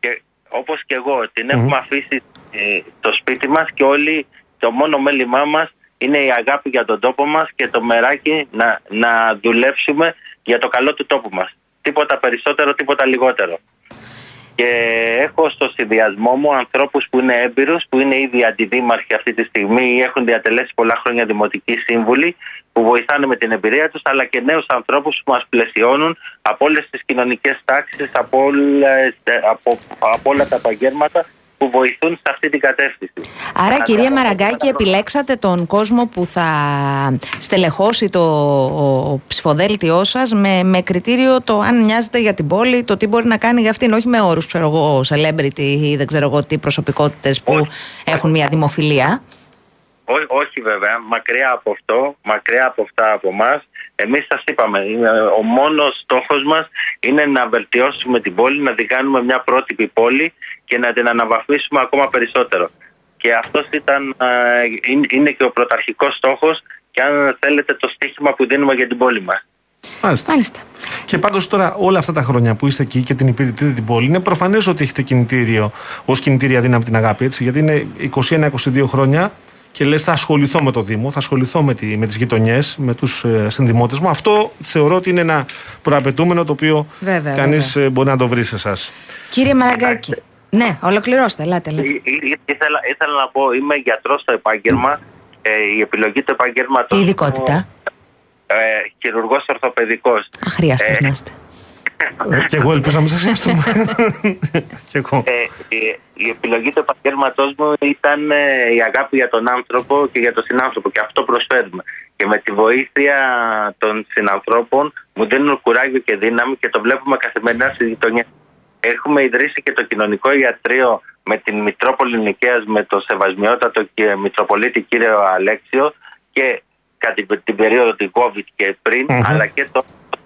S6: Και όπως και εγώ, την έχουμε αφήσει ε, στο σπίτι μας και όλοι το μόνο μέλημά μας είναι η αγάπη για τον τόπο μας και το μεράκι να, να δουλέψουμε για το καλό του τόπου μας. Τίποτα περισσότερο, τίποτα λιγότερο. Και έχω στο συνδυασμό μου ανθρώπους που είναι έμπειρους, που είναι ήδη αντιδήμαρχοι αυτή τη στιγμή ή έχουν διατελέσει πολλά χρόνια δημοτικοί σύμβουλοι, που βοηθάνε με την εμπειρία τους, αλλά και νέους ανθρώπους που μας πλαισιώνουν από όλες τις κοινωνικές τάξεις, από, από, από όλα τα επαγγέλματα που βοηθούν σε αυτή την κατεύθυνση.
S4: Άρα, κυρία Μαραγκάκη, επιλέξατε τον κόσμο που θα στελεχώσει το ψηφοδέλτιό σας με, με κριτήριο το αν νοιάζεται για την πόλη, το τι μπορεί να κάνει για αυτήν, όχι με όρους, ξέρω εγώ, celebrity ή δεν ξέρω εγώ τι προσωπικότητες που έχουν μια δημοφιλία.
S6: Ό, όχι βέβαια, μακριά από αυτό, μακριά από αυτά από εμά. Εμείς σας είπαμε, ο μόνος στόχος μας είναι να βελτιώσουμε την πόλη, να την κάνουμε μια πρότυπη πόλη και να την αναβαθμίσουμε ακόμα περισσότερο. Και αυτός είναι και ο πρωταρχικός στόχος και αν θέλετε το στίχημα που δίνουμε για την πόλη μας.
S3: Μάλιστα. Μάλιστα. Και πάντως τώρα όλα αυτά τα χρόνια που είστε εκεί και την υπηρετείτε την πόλη, είναι προφανές ότι έχετε κινητήριο ως κινητήρια δύναμη την αγάπη, έτσι, γιατί είναι 21-22 χρόνια και λες θα ασχοληθώ με το Δήμο, θα ασχοληθώ με, τη, με τις γειτονιές, με τους ε, συνδημότες μου. Αυτό θεωρώ ότι είναι ένα προαπαιτούμενο το οποίο βέβαια, κανείς ε, μπορεί να το βρει σε εσάς.
S4: Κύριε Μαραγκάκη, ναι, ολοκληρώστε, ελάτε, ελάτε.
S6: Ήθελα, ήθελα να πω, είμαι γιατρός στο επάγγελμα, ε, η επιλογή του επάγγελματος...
S4: Τι ειδικότητα;
S6: Ε, χειρουργός ορθοπαιδικός.
S4: Αχρίαστος να είστε.
S3: Και εγώ ελπίζω να μην σας
S6: και εγώ. Ε, η, επιλογή του επαγγέλματός μου ήταν ε, η αγάπη για τον άνθρωπο και για τον συνάνθρωπο. Και αυτό προσφέρουμε. Και με τη βοήθεια των συνανθρώπων μου δίνουν κουράγιο και δύναμη και το βλέπουμε καθημερινά στη γειτονιά. Έχουμε ιδρύσει και το κοινωνικό ιατρείο με την Μητρόπολη Νικαίας με το σεβασμιότατο και Μητροπολίτη κύριο Αλέξιο και κατά την περίοδο του COVID και πριν, αλλά και το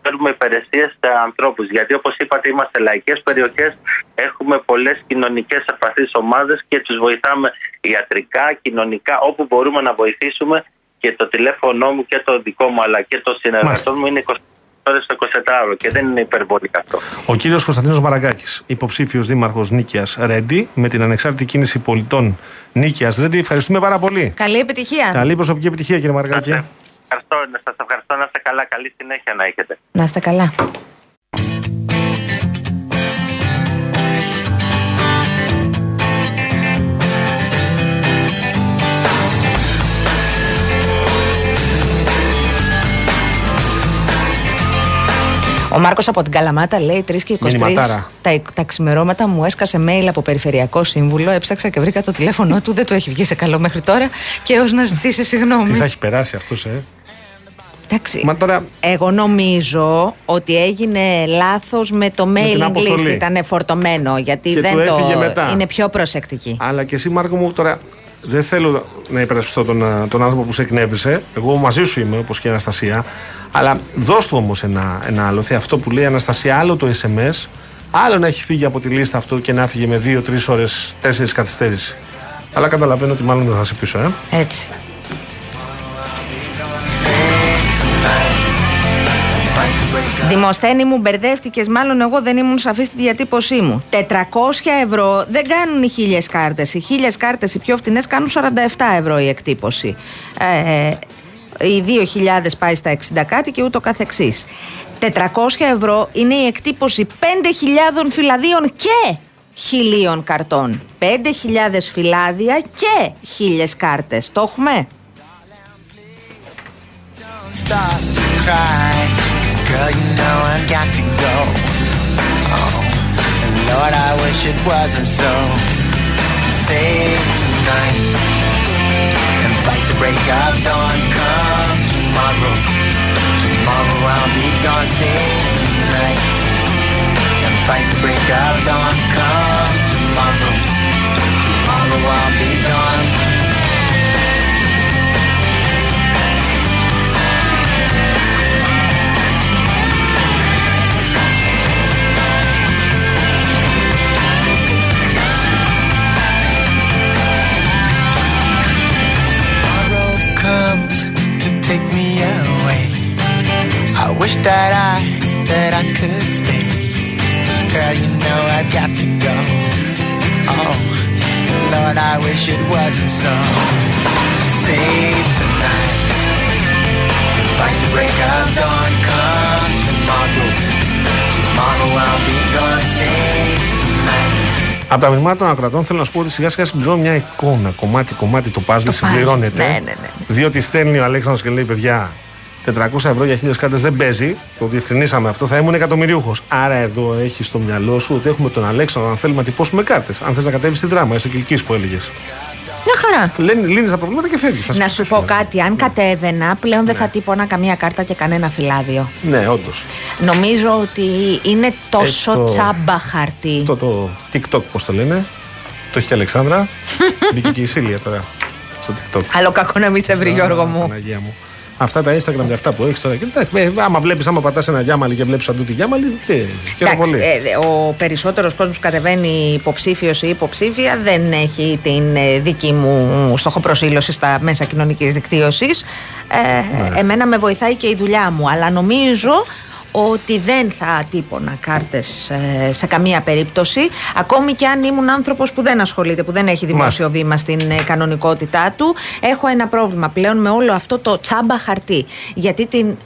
S6: προσφέρουμε υπηρεσίες σε ανθρώπους. Γιατί όπως είπατε, είμαστε λαϊκές περιοχές, έχουμε πολλές κοινωνικές ευπαθείς ομάδες και τους βοηθάμε ιατρικά, κοινωνικά, όπου μπορούμε να βοηθήσουμε. Και το τηλέφωνό μου και το δικό μου αλλά και το συνεργατό μου είναι 20 ώρες το 24 και δεν είναι υπερβολικό αυτό.
S3: Ο κύριος Κωνσταντίνος Μαραγκάκης, υποψήφιος δήμαρχος Νίκαιας Ρέντι, με την ανεξάρτητη κίνηση πολιτών Νίκαιας Ρέντι. Ευχαριστούμε πάρα πολύ.
S4: Καλή επιτυχία.
S3: Καλή προσωπική επιτυχία, κύριε Μαραγκάκη.
S6: Ευχαριστώ, σας ευχαριστώ να είστε καλά. Καλή συνέχεια να έχετε.
S4: Να είστε καλά. Ο Μάρκος από την Καλαμάτα λέει 3 και 23. Τα, τα ξημερώματα μου έσκασε mail από περιφερειακό σύμβουλο. Έψαξα και βρήκα το τηλέφωνο του. Δεν του έχει βγει σε καλό μέχρι τώρα. Και έω να ζητήσει συγγνώμη.
S3: Τι θα έχει περάσει αυτός, ε;
S4: Εντάξει. Μα τώρα... Εγώ νομίζω ότι έγινε λάθος με το mailing list. Ήταν φορτωμένο. Γιατί
S3: και
S4: δεν
S3: το. Μετά.
S4: Είναι πιο προσεκτική.
S3: Αλλά και εσύ, Μάρκο μου, τώρα δεν θέλω να υπερασπιστώ τον, τον άνθρωπο που σε εκνεύρισε. Εγώ μαζί σου είμαι, όπως και η Αναστασία. Αλλά δώσ' του όμως ένα, ένα άλλο. Θε αυτό που λέει η Αναστασία, άλλο το SMS, άλλο να έχει φύγει από τη λίστα αυτό και να φύγει με 2-3 ώρες, 4 καθυστέρηση. Αλλά καταλαβαίνω ότι μάλλον δεν θα σε πείσω, ε.
S4: Έτσι. Δημοσθένη μου, μπερδεύτηκες. Μάλλον εγώ δεν ήμουν σαφή στη διατύπωσή μου. 400 ευρώ δεν κάνουν οι χίλιες κάρτες. Οι χίλιες κάρτες οι πιο φθηνέ κάνουν 47 ευρώ η εκτύπωση. Ε, οι 2.000 πάει στα 60 κάτι και ούτω καθεξής. 400 ευρώ είναι η εκτύπωση 5.000 φυλαδίων και χιλίων καρτών. 5.000 φυλάδια και χίλιες κάρτες. Το έχουμε; Girl, you know I've got to go. Oh, and Lord, I wish it wasn't so. Save tonight and fight the break of dawn. Come tomorrow, tomorrow I'll be gone. Save tonight and fight the break of dawn. Come tomorrow, tomorrow I'll be
S5: wish that I, that I could stay. Girl, you know I got to go. Oh, Lord, I wish it wasn't so. Save tonight. Fight the break of dawn, come tomorrow. Tomorrow I'll be gone. Save tonight.
S3: Από τα μηνύματα των ακροατών θέλω να σου πω ότι σιγά σιγά συμπληρώνω μια εικόνα. Κομμάτι-κομμάτι το puzzle συμπληρώνεται.
S4: Ναι, ναι, ναι.
S3: Διότι στέλνει ο Αλέξανδρος και λέει: Παιδιά, 400 ευρώ για χίλιες κάρτες δεν παίζει. Το διευκρινίσαμε αυτό. Θα ήμουν εκατομμυρίουχος. Άρα εδώ έχει στο μυαλό σου ότι έχουμε τον Αλέξανδρο αν θέλουμε να τυπώσουμε κάρτες. Αν θες να κατέβεις στη δράμα, έστω κυλκή που έλεγες.
S4: Μια χαρά.
S3: Λύνεις τα προβλήματα και φεύγεις.
S4: Να σου πω κάτι, αν κατέβαινα, πλέον δεν θα τύπωνα καμία κάρτα και κανένα φυλάδιο.
S3: Ναι, όντως.
S4: Νομίζω ότι είναι τόσο
S3: το-
S4: τσάμπα χαρτί.
S3: Αυτό το TikTok, πώς το λένε; Το έχει και η Αλεξάνδρα. Μπήκε και η Σίλια τώρα στο TikTok.
S4: Άλλο κακό να μην σε βρει, Γιώργο
S3: Α,
S4: μου.
S3: Παναγία μου. Αυτά τα Instagram και αυτά που έχεις τώρα. Και, εντάξει, ε, άμα βλέπεις, άμα πατάς ένα γιάμαλι και βλέπεις αντού τη γιάμαλι, τε, χαίρομαι
S4: Εντάξει,
S3: πολύ.
S4: ε, ο περισσότερος κόσμος που κατεβαίνει υποψήφιος ή υποψήφια δεν έχει την ε, δική μου στοχοπροσήλωση στα μέσα κοινωνικής δικτύωσης. Ε,
S3: Ναι.
S4: Εμένα με βοηθάει και η δουλειά μου, αλλά νομίζω ότι δεν θα τύπονα κάρτες ε, σε καμία περίπτωση ακόμη και αν ήμουν άνθρωπος που δεν ασχολείται που δεν έχει δημόσιο βήμα στην ε, κανονικότητά του. Έχω ένα πρόβλημα πλέον με όλο αυτό το τσάμπα χαρτί. Γιατί την,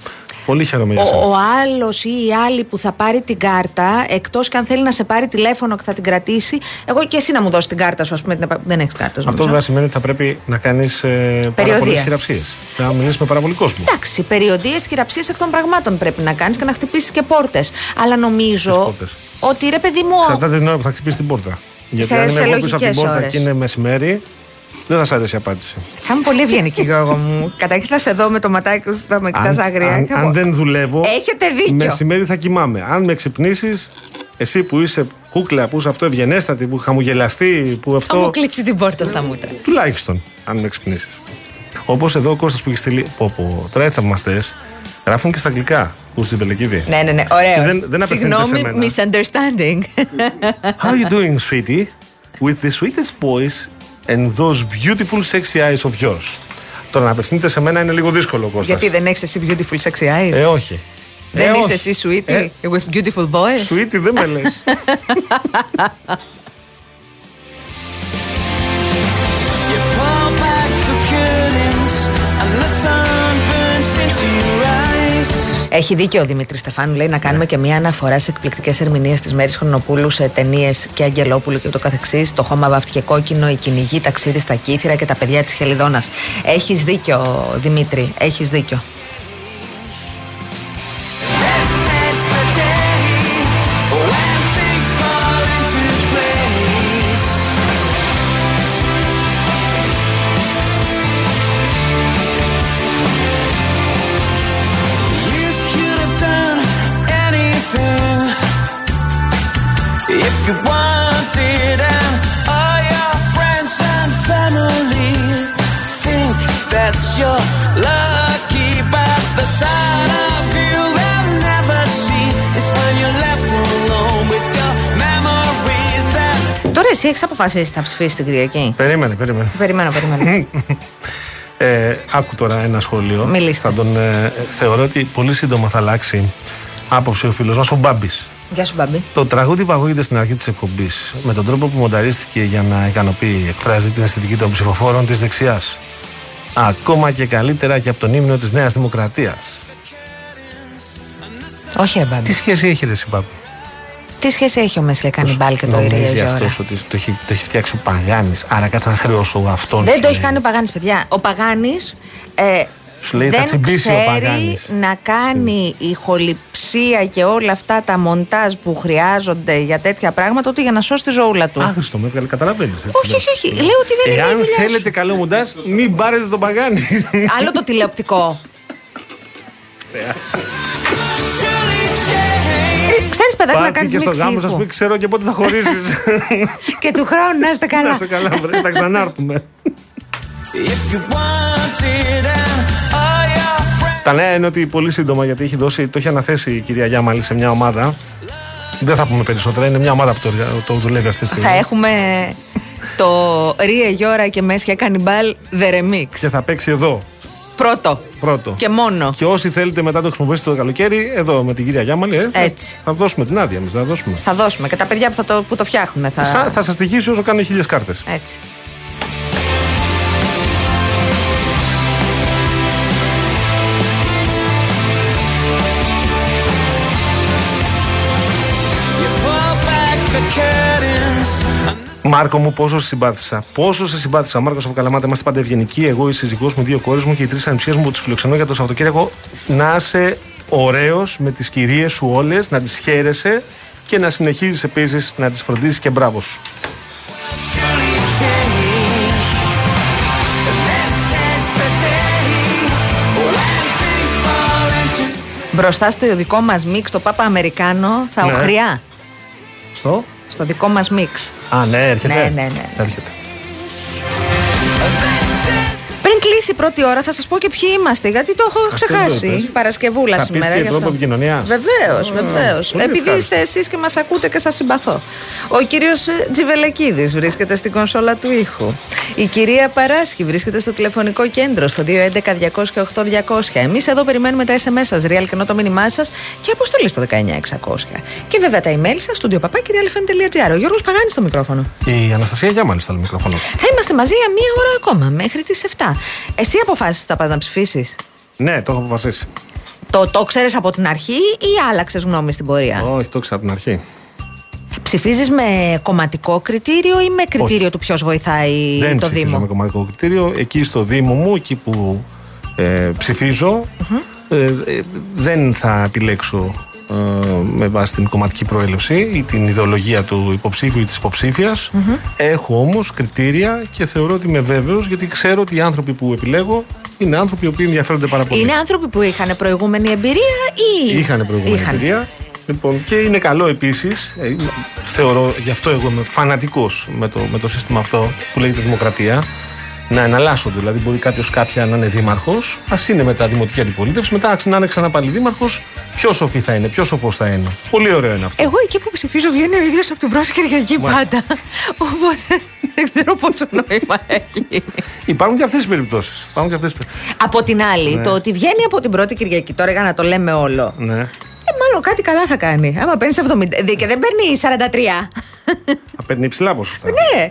S3: Πολύ χαίρομαι για σένα.
S4: ο, ο άλλος ή η άλλη που θα πάρει την κάρτα, εκτός και αν θέλει να σε πάρει τηλέφωνο και θα την κρατήσει, εγώ και εσύ να μου δώσεις την κάρτα σου, ας πούμε. την επα- Δεν έχεις κάρτα.
S3: Αυτό
S4: νομίζω.
S3: βέβαια σημαίνει ότι θα πρέπει να κάνεις ε, πάρα
S4: Περιοδία.
S3: πολλές χειραψίες. Να μιλήσεις με πάρα πολύ κόσμος.
S4: Εντάξει, περιοδίες, χειραψίες εκ των πραγμάτων πρέπει να κάνεις και να χτυπήσεις και πόρτες. Αλλά νομίζω
S3: πόρτες;
S4: ότι ρε παιδί μου.
S3: Εξαρτάται την ώρα που θα χτυπήσεις την πόρτα. Γιατί
S4: Σε-
S3: αν
S4: σε
S3: είναι εγώ πίσω από την
S4: λογικές
S3: πόρτα
S4: ώρες.
S3: και είναι μεσημέρι, δεν θα σα αρέσει η απάντηση.
S4: Θα είμαι πολύ ευγενική, Γιώργο μου. Καταρχήν θα σε δω με το ματάκι που θα με κοιτάς αγρία.
S3: αν,
S4: και
S3: αν
S4: εγώ-
S3: δεν δουλεύω,
S4: Έχετε δίκιο.
S3: μεσημέρι θα κοιμάμαι. Αν με ξυπνήσεις, εσύ που είσαι κούκλα, που είσαι αυτό ευγενέστατη, που χαμογελαστή, που
S4: Θα μου
S3: αυτό.
S4: κλείψει την πόρτα στα μούτρα.
S3: Τουλάχιστον, αν με ξυπνήσεις. Όπως εδώ ο Κώστας που έχει στείλει. Πω, πω, τώρα οι θαυμαστέ γράφουν και στα αγγλικά. Που στην Πελεκίδη.
S4: Ναι, ναι, ναι,
S3: Και
S4: ωραίο.
S3: δεν- δεν απευθύνεται σε
S4: Συγγνώμη,
S3: μένα.
S4: misunderstanding.
S3: How are you doing, sweetie? With the sweetest voice and those beautiful sexy eyes of yours. Τώρα να απευθύνεται σε μένα είναι λίγο δύσκολο, Κώστας.
S4: Γιατί δεν έχει εσύ beautiful sexy eyes.
S3: Ε, όχι.
S4: δεν
S3: Ε,
S4: είσαι
S3: όχι.
S4: εσύ sweetie
S3: Ε,
S4: with beautiful boys.
S3: Sweetie δεν με λες.
S5: You pull back the curtains and the sun burns into your eyes.
S4: Έχει δίκιο ο Δημήτρης Στεφάνου, λέει να κάνουμε και μια αναφορά σε εκπληκτικές ερμηνείες της Μέρης Χρονοπούλου σε ταινίες και Αγγελόπουλου και ούτω καθεξής. Το χώμα βάφτηκε κόκκινο, η κυνηγή, ταξίδι στα κύθρα και τα παιδιά της Χελιδόνας. Έχεις δίκιο, Δημήτρη, έχεις δίκιο. Αποφασίσει θα ψηφίσει την Κυριακή;
S3: περίμενε, περίμενε.
S4: Περιμένω, περιμένω.
S3: Ε, άκου τώρα ένα σχόλιο.
S4: Μιλήστε.
S3: Θα τον, ε, θεωρώ ότι πολύ σύντομα θα αλλάξει άποψη ο φίλος μας, ο Μπάμπης.
S4: Γεια σου, Μπαμπή.
S3: Το τραγούδι που ακούγεται στην αρχή της εκπομπής, με τον τρόπο που μονταρίστηκε για να ικανοποιεί, εκφράζει την αισθητική των ψηφοφόρων της δεξιάς. Ακόμα και καλύτερα και από τον ύμνο της Νέας Δημοκρατίας.
S4: Όχι, ρε Μπαμπή.
S3: Τι σχέση έχει ρε, εσύ, Μπάμπη;
S4: Τι σχέση έχει ο Μέσια Κανιμπάλ και το
S3: Νομίζει
S4: Ιρία
S3: αυτός
S4: Γιώρα.
S3: ότι το έχει, το έχει φτιάξει ο Παγάνης; Άρα κάτσε να χρεώσω αυτόν.
S4: Δεν
S3: σου
S4: το έχει
S3: λέει.
S4: κάνει ο Παγάνης, παιδιά. Ο Παγάνης. Ε,
S3: Σου λέει, θα
S4: δεν
S3: τσιμπήσει ο
S4: ξέρει
S3: Παγάνης.
S4: να κάνει ηχοληψία και όλα αυτά τα μοντάζ που χρειάζονται για τέτοια πράγματα, ούτε για να σώσει τη ζωούλα του.
S3: Άγριστο, με έβγαλε, καταλαβαίνεις.
S4: όχι, όχι, όχι. Λέω ότι δεν είναι η
S3: Εάν
S4: δουλειάς σου.
S3: θέλετε καλό μοντάζ, μην πάρετε τον Παγάνη.
S4: Άλλο το τηλεοπτικό. Ξέρεις, παιδάκι, να
S3: Πάρτε
S4: κάνεις
S3: και στο γάμο σας μην ξέρω και πότε θα χωρίσει.
S4: Και του χρόνου να είστε
S3: Να
S4: καλά.
S3: σε καλά, βρε, θα ξανάρθουμε.
S5: If you wanted, and all your friends.
S3: Τα νέα είναι ότι πολύ σύντομα γιατί έχει δώσει, το έχει αναθέσει η κυρία Γιάμαλη σε μια ομάδα. Δεν θα πούμε περισσότερα, είναι μια ομάδα που το, το δουλεύει αυτή τη στιγμή.
S4: Θα έχουμε το Ρίε Γιώρα και Μέσια Κανιμπάλ The Remix.
S3: Και θα παίξει εδώ.
S4: Πρώτο.
S3: Πρώτο.
S4: Και μόνο.
S3: Και όσοι θέλετε μετά το χρησιμοποιήσετε το καλοκαίρι, εδώ με την κυρία Γιάμαλη, ε, θα-
S4: Έτσι.
S3: Θα δώσουμε την άδεια εμείς, θα δώσουμε.
S4: Θα δώσουμε και τα παιδιά που, θα το, που το φτιάχνουν. Θα...
S3: Θα, θα σας τυχήσει όσο κάνουν χίλιες κάρτες.
S4: Έτσι.
S3: Μάρκο μου, πόσο σε συμπάθησα. Πόσο σε συμπάθησα. Μάρκος από Καλαμάτα, είμαστε πάντα ευγενικοί. Εγώ, η σύζυγός μου, οι δύο κόρες μου και οι τρεις ανιψιέ μου που τους φιλοξενώ για το Σαββατοκύριακο. Να είσαι ωραίος με τις κυρίες σου όλες, να τις χαίρεσαι και να συνεχίζεις επίσης να τις φροντίζεις και μπράβο σου.
S4: Μπροστά στο δικό μας μίξ, το Πάπα Αμερικάνο, θα
S3: Ναι.
S4: οχριά.
S3: Στο;
S4: Στο δικό μας μίξ.
S3: Α, ναι, έρχεται;
S4: Ναι, ναι, ναι.
S3: Έρχεται.
S4: Πριν κλείσει η πρώτη ώρα, θα σας πω και ποιοι είμαστε, γιατί το έχω
S3: Αυτό δεν
S4: ξεχάσει.
S3: το είπες.
S4: Παρασκευούλα
S3: Θα
S4: σήμερα.
S3: πεις και
S4: γι'
S3: τρόπο
S4: αυτό.
S3: επικοινωνίας.
S4: Βεβαίως,
S3: Α,
S4: βεβαίως.
S3: πολύ
S4: Επειδή
S3: ευχάριστο.
S4: είστε εσείς και μας ακούτε και σας συμπαθώ. Ο κύριος Τζιβελεκίδης βρίσκεται στην κονσόλα του ήχου. Η κυρία Παράσχη βρίσκεται στο τηλεφωνικό κέντρο στο 211-200-8200. Εμείς εδώ περιμένουμε τα SMS σας, real και το μήνυμά σας και αποστολή στο 19600. Και βέβαια τα email σας στο studio.papakirialfm.gr. Ο Γιώργος Παγάνης στο μικρόφωνο.
S3: Η Αναστασία Γιάμαλη στο άλλο μικρόφωνο.
S4: Θα είμαστε μαζί για μία ώρα ακόμα, μέχρι τις 7. Εσύ αποφάσισες θα πας να ψηφίσεις;
S3: Ναι, το έχω αποφασίσει.
S4: Το, το ξέρεις από την αρχή ή άλλαξες γνώμη στην πορεία;
S3: Όχι, το ήξερα από την αρχή.
S4: Ψηφίζεις με κομματικό κριτήριο ή με κριτήριο του ποιος βοηθάει
S3: Δεν
S4: το
S3: ψηφίζω
S4: Δήμο;
S3: με κομματικό κριτήριο. Εκεί στο Δήμο μου, εκεί που ε, ψηφιζω ε, ε, δεν θα επιλέξω ε, με βάση την κομματική προέλευση ή την ιδεολογία του υποψήφιου ή της υποψηφιας Έχω όμως κριτήρια και θεωρώ ότι είμαι βέβαιος γιατί ξέρω ότι οι άνθρωποι που επιλέγω είναι άνθρωποι οι οποίοι ενδιαφέρονται πάρα πολύ.
S4: Είναι άνθρωποι που είχαν προηγούμενη εμπειρία ή.
S3: Είχαν προηγούμενη
S4: Είχαν.
S3: εμπειρία. Λοιπόν, και είναι καλό επίσης. θεωρώ, γι' αυτό εγώ είμαι φανατικός με το, με το σύστημα αυτό που λέγεται Δημοκρατία. Να εναλλάσσονται. Δηλαδή, μπορεί κάποιος κάποια να είναι δήμαρχος, ας είναι μετά δημοτική αντιπολίτευση, μετά να είναι ξανά πάλι δήμαρχος. Πιο σοφή θα είναι, πιο σοφός θα είναι. Πολύ ωραίο είναι αυτό.
S4: Εγώ εκεί που ψηφίζω βγαίνει ο ίδιος από την πρώτη Κυριακή
S3: Μάλιστα.
S4: πάντα. Οπότε δεν ξέρω πόσο νόημα έχει.
S3: Υπάρχουν και αυτές τι περιπτώσεις. Υπάρχουν και αυτές τις...
S4: Από την άλλη,
S3: Ναι.
S4: το ότι βγαίνει από την πρώτη Κυριακή, τώρα για να το λέμε όλο.
S3: Ναι.
S4: Ε, μάλλον κάτι καλά θα κάνει. Άμα παίρνεις 70 και δεν παίρνει 43.
S3: Θα παίρνει υψηλά ποσοστά.
S4: Ναι,
S3: Ε,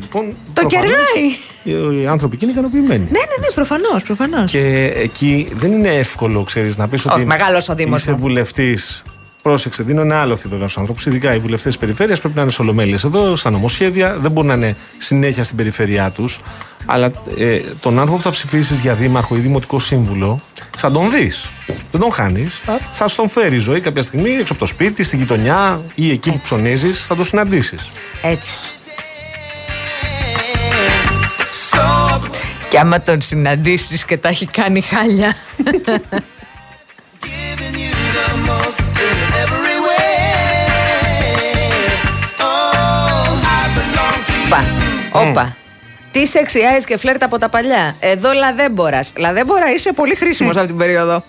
S3: Λοιπόν,
S4: το
S3: προφανώς,
S4: κερνάει.
S3: Οι, οι άνθρωποι εκεί είναι ικανοποιημένοι.
S4: Ναι, ναι, ναι, προφανώς, προφανώς.
S3: Και εκεί δεν είναι εύκολο, ξέρεις, να πεις ότι.
S4: Όχι, μεγάλος ο Δήμος
S3: Είσαι
S4: μου.
S3: βουλευτής. Πρόσεξε, δίνω ένα άλλο βέβαια στους ανθρώπους. Ειδικά οι βουλευτές της περιφέρειας πρέπει να είναι σε ολομέλειες εδώ, στα νομοσχέδια. Δεν μπορούν να είναι συνέχεια στην περιφέρειά τους. Αλλά ε, τον άνθρωπο που θα ψηφίσεις για δήμαρχο ή δημοτικό σύμβουλο θα τον δεις. Δεν τον χάνεις. Θα, θα στον φέρει η ζωή κάποια στιγμή έξω από το σπίτι, στην γειτονιά ή εκεί που ψωνίζεις. Θα το συναντήσεις.
S4: Έτσι. Και άμα τον συναντήσεις και τα έχει κάνει χάλια. Όπα, όπα. Τι σεξιάες και φλερτ από τα παλιά. Εδώ λαδέμπορας. Λαδέμπορα είσαι πολύ χρήσιμος αυτή την περίοδο.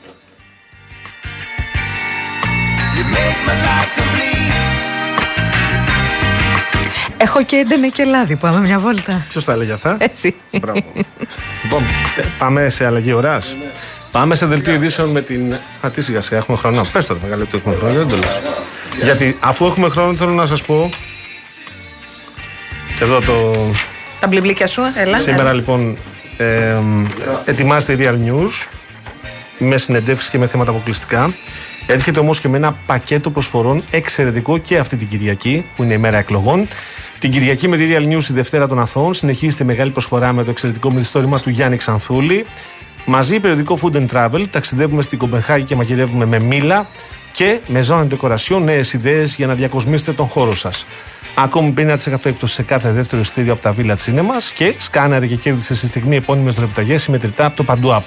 S4: Έχω και έντενε και λάδι. Πάμε μια βόλτα.
S3: Ποιος τα έλεγε αυτά;
S4: Έτσι.
S3: Μπράβο. λοιπόν, ε, πάμε σε αλλαγή ώρας. Πάμε σε δελτίο ειδήσεων με την. Α, τι σιγά σιγά, έχουμε χρόνο. Πες τώρα, μεγάλο ότι έχουμε χρόνο, δεν το λες. Γιατί αφού έχουμε χρόνο, θέλω να σας πω. Εδώ το.
S4: Τα μπλιμπλίκια σου, έλα.
S3: Σήμερα λοιπόν ε, ετοιμάζεται η Real News με συνεντεύξεις και με θέματα αποκλειστικά. Έρχεται όμως και με ένα πακέτο προσφορών εξαιρετικό και αυτή την Κυριακή που είναι η μέρα εκλογών. Την Κυριακή με τη Real News η Δευτέρα των Αθώων συνεχίζεται η μεγάλη προσφορά με το εξαιρετικό μυθιστόρημα του Γιάννη Ξανθούλη. Μαζί περιοδικό Food and Travel ταξιδεύουμε στην Κομπεχάγη και μαγειρεύουμε με μήλα και με ζώνη decoration νέες ιδέες για να διακοσμήσετε τον χώρο σας. Ακόμη 50% έκπτωση σε κάθε δεύτερο ειστήριο από τα Villa Cinemas και σκάναρε και κέρδισε στη στιγμή επώνυμες δωρεπιταγές συμμετρητά από το Παντού App.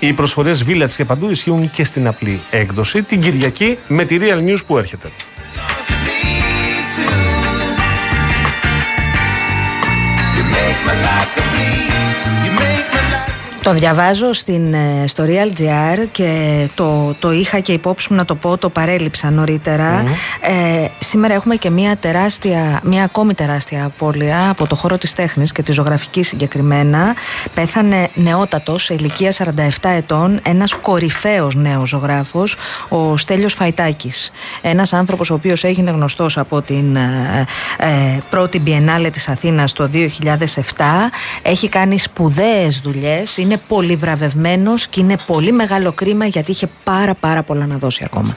S3: Οι προσφορές Village και Παντού ισχύουν και στην απλή έκδοση την Κυριακή με τη Real News που έρχεται.
S4: Το διαβάζω στην, ε, στο Real και το, το είχα και υπόψη μου να το πω, το παρέλειψα νωρίτερα. Ε, σήμερα έχουμε και μια τεράστια, μια ακόμη τεράστια απώλεια από το χώρο της τέχνης και τη ζωγραφική συγκεκριμένα. Πέθανε νεότατος σε ηλικία 47 ετών, ένας κορυφαίος νέος ζωγράφος, ο Στέλιος Φαϊτάκης. Ένας άνθρωπος ο οποίος έγινε γνωστός από την ε, ε πρώτη Biennale της Αθήνας το 2007. Έχει κάνει σπουδαίες δουλειές, είναι πολύ βραβευμένος και είναι πολύ μεγάλο κρίμα γιατί είχε πάρα πάρα πολλά να δώσει ακόμα.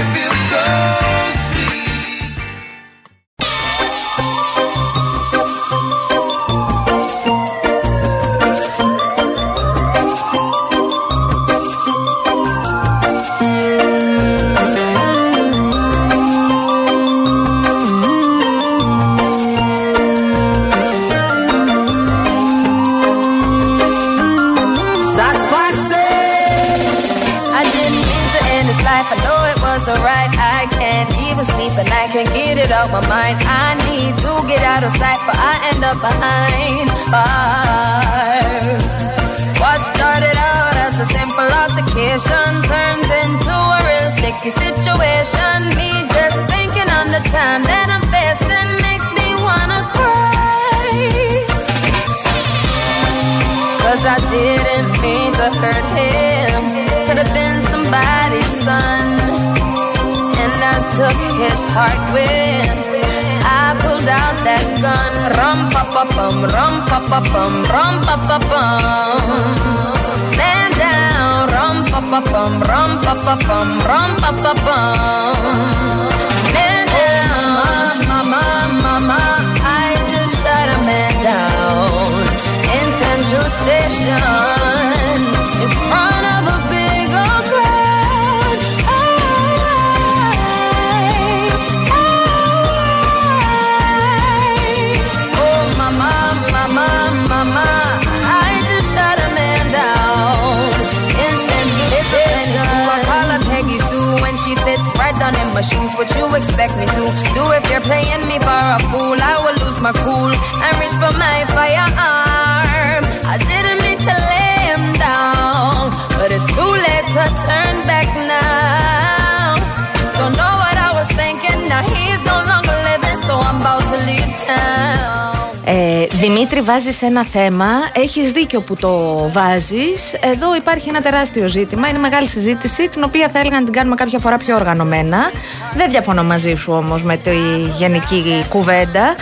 S7: can't behind bars. What started out as a simple altercation turns into a real sticky situation. Me just thinking on the time that I'm facing makes me wanna cry. Cause I didn't mean to hurt him. Could have been somebody's son. And I took his heart with. I pulled out that gun. Rum pa pa bum, rum pa pa bum, rum pa pa bum. Man down, rum pa pa bum, rum pa pa bum, rum pa pa bum. Man down, mama, mama, I just shot a man down in Central Station in front my shoes. What you expect me to do if you're playing me for a fool? I will lose my cool and reach for my firearm. I didn't mean to lay him down, but it's too late to turn back now. Don't know what I was thinking. Now he's no longer living, so I'm about to leave town.
S4: Ε, Δημήτρη, βάζεις ένα θέμα. Έχεις δίκιο που το βάζεις. Εδώ υπάρχει ένα τεράστιο ζήτημα. Είναι μεγάλη συζήτηση, την οποία θα έλεγα να την κάνουμε κάποια φορά πιο οργανωμένα. Δεν διαφωνώ μαζί σου όμως με τη γενική κουβέντα.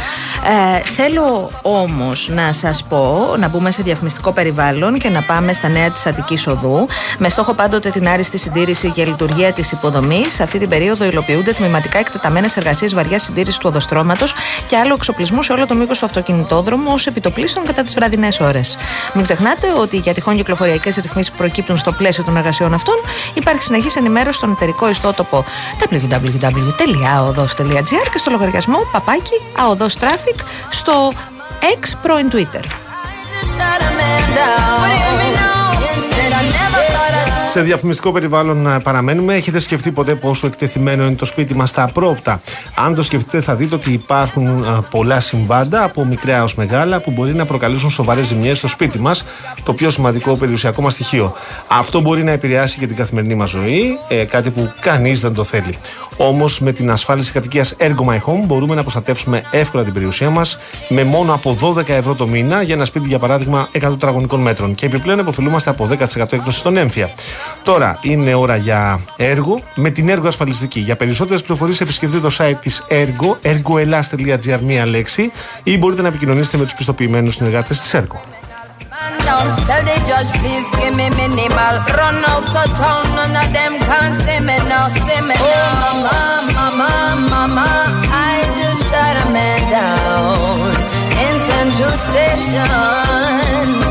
S4: Ε, θέλω όμως να σας πω να μπούμε σε διαφημιστικό περιβάλλον και να πάμε στα νέα της Αττικής Οδού. Με στόχο πάντοτε την άριστη συντήρηση και λειτουργία της υποδομής. Σε αυτή την περίοδο υλοποιούνται τμηματικά εκτεταμένες εργασίες βαριάς συντήρησης του οδοστρώματος και άλλου εξοπλισμού σε όλο το μήκος του αυτοκινήτου αυτοκινητόδρομο ως επιτοπλίστων κατά τις βραδινές ώρες. Μην ξεχνάτε ότι για τυχόν κυκλοφοριακές ρυθμίσεις που προκύπτουν στο πλαίσιο των εργασιών αυτών υπάρχει συνεχής ενημέρωση στον εταιρικό ιστότοπο www.aodos.gr και στο λογαριασμό παπάκι aodos traffic στο ex πρώην Twitter.
S3: Σε διαφημιστικό περιβάλλον ε, παραμένουμε. Έχετε σκεφτεί ποτέ πόσο εκτεθειμένο είναι το σπίτι μας στα απρόπτα; Αν το σκεφτείτε, θα δείτε ότι υπάρχουν ε, πολλά συμβάντα, από μικρά έως μεγάλα, που μπορεί να προκαλέσουν σοβαρές ζημιές στο σπίτι μας, το πιο σημαντικό περιουσιακό μας στοιχείο. Αυτό μπορεί να επηρεάσει και την καθημερινή μας ζωή, ε, κάτι που κανείς δεν το θέλει. Όμως, με την ασφάλιση κατοικίας Ergo My Home μπορούμε να προστατεύσουμε εύκολα την περιουσία μας με μόνο από 12 ευρώ το μήνα για ένα σπίτι, για παράδειγμα, 100 τετραγωνικών μέτρων. Και επιπλέον αποφελούμαστε από 10% έκπτωση στον έμφυα. Τώρα είναι ώρα για έργο με την έργο ασφαλιστική. Για περισσότερες πληροφορίες επισκεφτείτε το site της έργο, ergoelas.gr, μία λέξη, ή μπορείτε να επικοινωνήσετε με τους πιστοποιημένους συνεργάτες της έργο.
S7: down. Tell the judge, please give me minimal. Run out of town, none of them can see me now, see me oh, now. Mama, mama, mama, I just shot a man down in Central Station.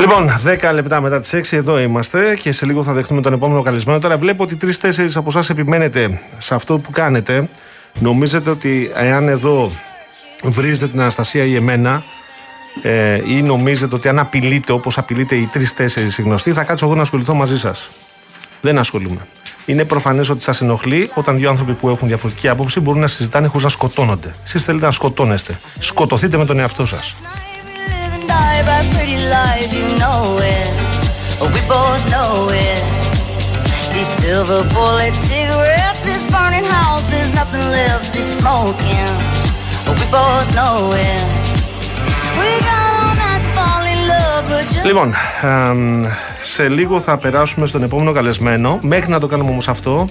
S3: Λοιπόν, 10 λεπτά μετά τις 6 εδώ είμαστε και σε λίγο θα δεχτούμε τον επόμενο καλεσμένο. Τώρα βλέπω ότι τρει-τέσσερι από εσάς επιμένετε σε αυτό που κάνετε. Νομίζετε ότι εάν εδώ βρίζετε την Αναστασία ή εμένα, ε, ή νομίζετε ότι αν απειλείτε όπως απειλείτε οι τρει-τέσσερι γνωστοί, θα κάτσω εγώ να ασχοληθώ μαζί σας. Δεν ασχολούμαι. Είναι προφανές ότι σας ενοχλεί όταν δύο άνθρωποι που έχουν διαφορετική άποψη μπορούν να συζητάνε χωρίς να σκοτώνονται. Εσείς θέλετε να σκοτώνεστε. Σκοτωθείτε με τον εαυτό σας.
S7: Live and die by pretty lies, you know it. We both know it. These silver bullet cigarettes, this burning house, there's nothing left, it's smoking. We both know it. We got all night to fall in love, but just
S3: Λοιπόν, εμ, σε λίγο θα περάσουμε στον επόμενο καλεσμένο. Μέχρι να το κάνουμε όμως αυτό,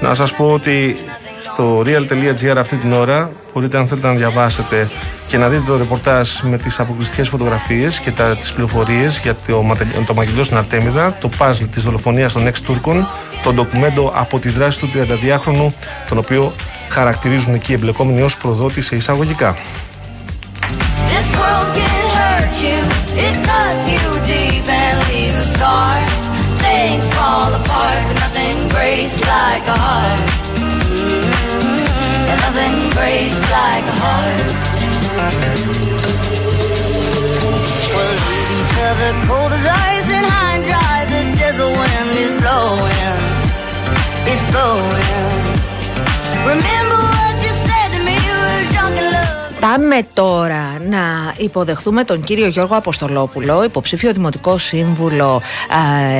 S3: να σας πω ότι στο real.gr αυτή την ώρα μπορείτε αν θέλετε να διαβάσετε και να δείτε το ρεπορτάζ με τις αποκλειστικές φωτογραφίες και τα, τις πληροφορίες για το, ματε- το μαγειριό στην Αρτέμιδα, το παζλ της δολοφονίας των εξ Τούρκων, το ντοκουμέντο από τη δράση του 32χρονου, τον οποίο χαρακτηρίζουν εκεί οι εμπλεκόμενοι ως προδότη σε εισαγωγικά.
S7: This world nothing breaks like a heart. And nothing breaks like a heart. We'll leave each other cold as ice and high and dry. The desert wind is blowing, it's blowing. Remember
S4: Πάμε τώρα να υποδεχθούμε τον κύριο Γιώργο Αποστολόπουλο, υποψήφιο Δημοτικό Σύμβουλο α,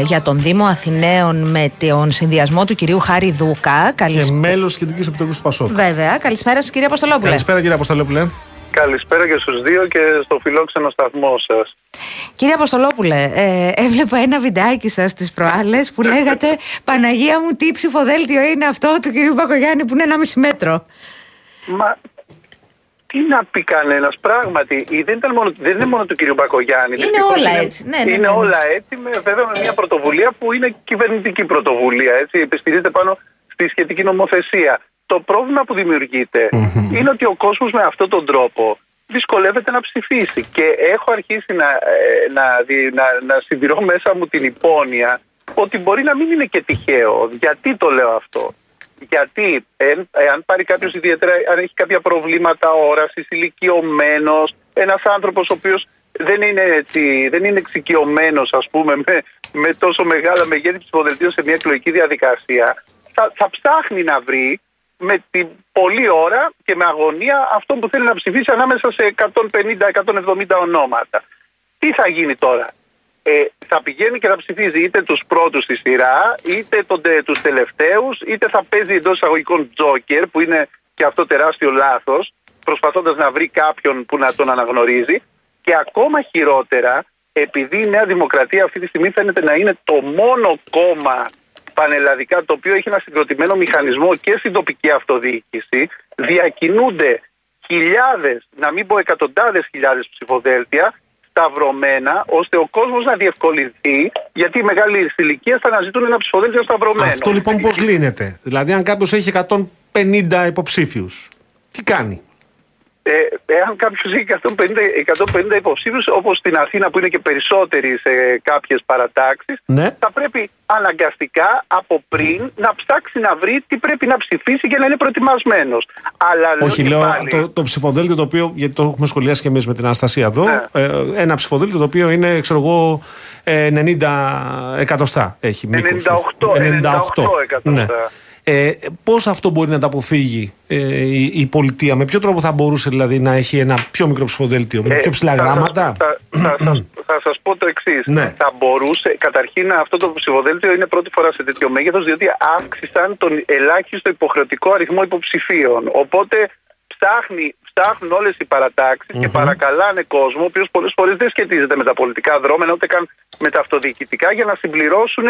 S4: για τον Δήμο Αθηναίων με τον συνδυασμό του κυρίου Χάρη Δούκα.
S3: Και
S4: Καλησπέρα.
S3: μέλος της Κεντρικής Επιτροπής του Πασόκ.
S4: Βέβαια, καλησπέρα σας κύριε Αποστολόπουλε.
S3: Καλησπέρα κύριε Αποστολόπουλε.
S8: Καλησπέρα και στους δύο και στο φιλόξενο σταθμό σας.
S4: Κύριε Αποστολόπουλε, ε, έβλεπα ένα βιντεάκι σας τις προάλλες που λέγατε «Παναγία μου, τι ψηφοδέλτιο είναι αυτό του κυρίου Μπακογιάννη που είναι ένα μισή μέτρο».
S8: Μα τι να πει κανένας, πράγματι, ή δεν, ήταν μόνο, δεν είναι μόνο του κ. Μπακογιάννη.
S4: Είναι
S8: Δυστυχώς
S4: όλα έτσι. Ναι, ναι,
S8: είναι
S4: ναι, ναι.
S8: όλα έτσι, με, βέβαια με μια πρωτοβουλία που είναι κυβερνητική πρωτοβουλία. Έτσι, επιστηρίζεται πάνω στη σχετική νομοθεσία. Το πρόβλημα που δημιουργείται είναι ότι ο κόσμος με αυτόν τον τρόπο δυσκολεύεται να ψηφίσει. Και έχω αρχίσει να, ε, να, δι- να, να συντηρώ μέσα μου την υπόνοια ότι μπορεί να μην είναι και τυχαίο. Γιατί το λέω αυτό. Γιατί εν, εάν πάρει κάποιος ιδιαίτερα, αν έχει κάποια προβλήματα όρασης, ηλικιωμένος, ένας άνθρωπος ο οποίος δεν είναι, έτσι, δεν είναι εξοικειωμένος, ας πούμε, με, με τόσο μεγάλα μεγέθη ψηφοδελτίων σε μια εκλογική διαδικασία, θα, θα ψάχνει να βρει με την πολλή ώρα και με αγωνία αυτό που θέλει να ψηφίσει ανάμεσα σε 150-170 ονόματα. Τι θα γίνει τώρα; Ε, θα πηγαίνει και θα ψηφίζει είτε τους πρώτους στη σειρά, είτε τον, τε- τους τελευταίους, είτε θα παίζει εντός εισαγωγικών τζόκερ, που είναι και αυτό τεράστιο λάθος, προσπαθώντας να βρει κάποιον που να τον αναγνωρίζει. Και ακόμα χειρότερα, επειδή η Νέα Δημοκρατία αυτή τη στιγμή φαίνεται να είναι το μόνο κόμμα πανελλαδικά το οποίο έχει ένα συγκροτημένο μηχανισμό και στην τοπική αυτοδιοίκηση, διακινούνται χιλιάδες, να μην πω εκατοντάδες χιλιάδες ψηφοδέλτια σταυρωμένα, ώστε ο κόσμος να διευκολυνθεί, γιατί οι μεγάλοι ηλικία θα αναζητούν ένα ψηφοδέλτιο σταυρωμένο.
S3: Αυτό λοιπόν πώς λύνεται; Δηλαδή, αν κάποιος έχει 150 υποψήφιους, τι κάνει;
S8: Ε, εάν κάποιος έχει 150, 150 υποψήφιους, όπως στην Αθήνα που είναι και περισσότεροι σε κάποιες παρατάξεις,
S3: Ναι.
S8: θα πρέπει αναγκαστικά από πριν να ψάξει να βρει τι πρέπει να ψηφίσει για να είναι προετοιμασμένος. Αλλά
S3: Όχι,
S8: και
S3: λέω
S8: πάλι,
S3: το, το ψηφοδέλτιο το οποίο. Γιατί το έχουμε σχολιάσει και εμείς με την Αναστασία εδώ.
S8: Ναι.
S3: Ε, ένα ψηφοδέλτιο το οποίο είναι, ξέρω εγώ, ε, 90 εκατοστά έχει μήκος.
S8: 98, 98 εκατοστά.
S3: Ναι. Ε, πώς αυτό μπορεί να τα αποφύγει ε, η, η πολιτεία, με ποιο τρόπο θα μπορούσε δηλαδή να έχει ένα πιο μικρό ψηφοδέλτιο, με
S8: Ε,
S3: πιο ψηλά
S8: θα
S3: γράμματα;
S8: σας- Θα, θα, σας- θα σας πω το εξής.
S3: Ναι.
S8: Θα μπορούσε, καταρχήν αυτό το ψηφοδέλτιο είναι πρώτη φορά σε τέτοιο μέγεθος διότι αύξησαν τον ελάχιστο υποχρεωτικό αριθμό υποψηφίων. Οπότε ψάχνει, ψάχνουν όλες οι παραταξεις και παρακαλάνε κόσμο, ο οποίος πολλές φορές δεν σχετίζεται με τα πολιτικά δρόμενα ούτε καν με τα αυτοδιοικητικά για να συμπληρώσουν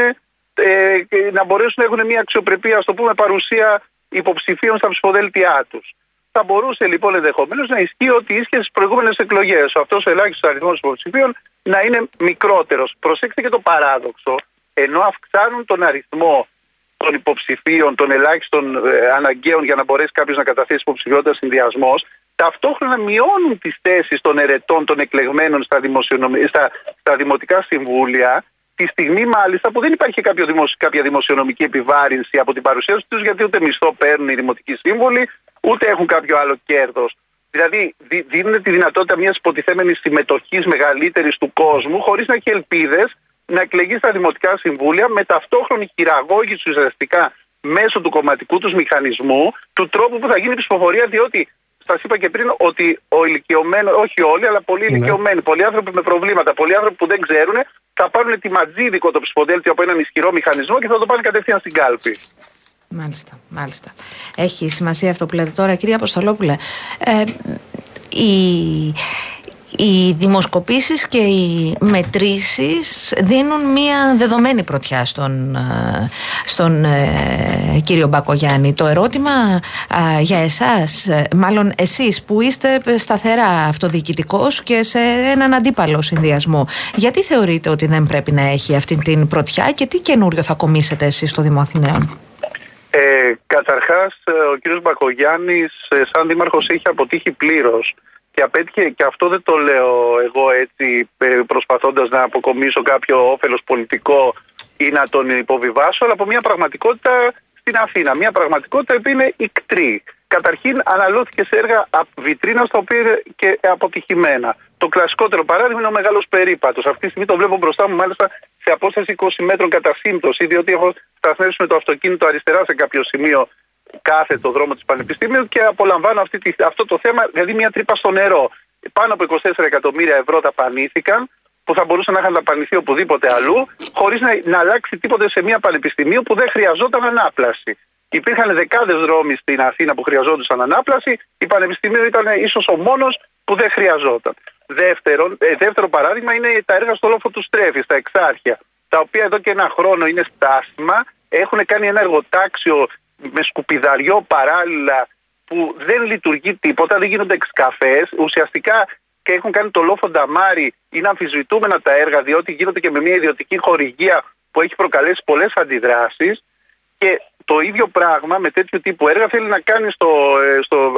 S8: ε, και να μπορέσουν να έχουν μια αξιοπρεπή, ας το πούμε, παρουσία υποψηφίων στα ψηφοδέλτια τους. Θα μπορούσε λοιπόν ενδεχομένως να ισχύει ότι ίσχυε στις προηγούμενες εκλογές. Αυτός ο ελάχιστος αριθμός υποψηφίων να είναι μικρότερος. Προσέξτε και το παράδοξο. Ενώ αυξάνουν τον αριθμό των υποψηφίων, των ελάχιστων ε, αναγκαίων για να μπορέσει κάποιος να καταθέσει υποψηφιότητα συνδυασμό, ταυτόχρονα μειώνουν τις θέσεις των ερετών, των εκλεγμένων στα, δημοσιονομι... στα, στα δημοτικά συμβούλια, τη στιγμή μάλιστα που δεν υπάρχει κάποιο δημοσ- κάποια δημοσιονομική επιβάρυνση από την παρουσίαση τους, γιατί ούτε μισθό παίρνουν οι δημοτικοί σύμβουλοι, ούτε έχουν κάποιο άλλο κέρδος. Δηλαδή, δι- δίνουν τη δυνατότητα μιας υποτιθέμενης συμμετοχής μεγαλύτερης του κόσμου, χωρίς να έχει ελπίδες να εκλεγεί στα δημοτικά συμβούλια με ταυτόχρονη χειραγώγηση ουσιαστικά μέσω του κομματικού τους μηχανισμού του τρόπου που θα γίνει η ψηφοφορία, διότι σας είπα και πριν ότι ο ηλικιωμένο, όχι όλοι, αλλά πολλοί
S3: Ναι.
S8: ηλικιωμένοι, πολλοί άνθρωποι με προβλήματα, πολλοί άνθρωποι που δεν ξέρουν, θα πάρουν τη ματζίδικο το ψηφοδέλτιο από έναν ισχυρό μηχανισμό και θα το πάνε κατευθείαν στην κάλπη.
S4: Μάλιστα, μάλιστα. Έχει σημασία αυτό που λέτε τώρα, κυρία Αποστολόπουλε. Ε, οι, οι δημοσκοπήσεις και οι μετρήσεις δίνουν μία δεδομένη πρωτιά στον, ε, στον ε, κύριο Μπακογιάννη. Το ερώτημα ε, για εσάς, ε, μάλλον εσείς που είστε σταθερά αυτοδιοικητικός και σε έναν αντίπαλο συνδυασμό, γιατί θεωρείτε ότι δεν πρέπει να έχει αυτή την πρωτιά και τι καινούριο θα κομίσετε εσείς στο Δήμο Αθηναίων;
S8: Ε, Καταρχάς, ο κύριος Μπακογιάννης ε, σαν δήμαρχος έχει αποτύχει πλήρως και απέτυχε, και αυτό δεν το λέω εγώ έτσι ε, προσπαθώντας να αποκομίσω κάποιο όφελος πολιτικό ή να τον υποβιβάσω, αλλά από μια πραγματικότητα στην Αθήνα. Μια πραγματικότητα που είναι ικτρή. Καταρχήν αναλώθηκε σε έργα απ- βιτρίνας τα οποία είναι και αποτυχημένα. Το κλασικότερο παράδειγμα είναι ο μεγάλος περίπατος. Αυτή τη στιγμή το βλέπω μπροστά μου, μάλιστα σε απόσταση 20 μέτρων κατά σύμπτωση, διότι έχω σταθμεύσει με το αυτοκίνητο αριστερά σε κάποιο σημείο κάθε το δρόμο της Πανεπιστημίου και απολαμβάνω αυτή τη, αυτό το θέμα, δηλαδή μια τρύπα στο νερό. Πάνω από 24 εκατομμύρια ευρώ δαπανήθηκαν, που θα μπορούσαν να είχαν δαπανηθεί οπουδήποτε αλλού, χωρίς να, να αλλάξει τίποτε σε μια πανεπιστημίου που δεν χρειαζόταν ανάπλαση. Υπήρχαν δεκάδες δρόμοι στην Αθήνα που χρειαζόντουσαν ανάπλαση. Η Πανεπιστημίου ήταν ίσως ο μόνος που δεν χρειαζόταν. Δεύτερον, ε, δεύτερο παράδειγμα είναι τα έργα στο λόφο του Στρέφη, στα Εξάρχεια, τα οποία εδώ και ένα χρόνο είναι στάσιμα. Έχουν κάνει ένα εργοτάξιο με σκουπιδαριό παράλληλα που δεν λειτουργεί τίποτα, δεν γίνονται εξκαφές. Ουσιαστικά και έχουν κάνει το λόφο νταμάρι. Είναι αμφισβητούμενα τα έργα, διότι γίνονται και με μια ιδιωτική χορηγία που έχει προκαλέσει πολλές αντιδράσεις. Και το ίδιο πράγμα με τέτοιου τύπου έργα θέλει να κάνει στο, ε, στο,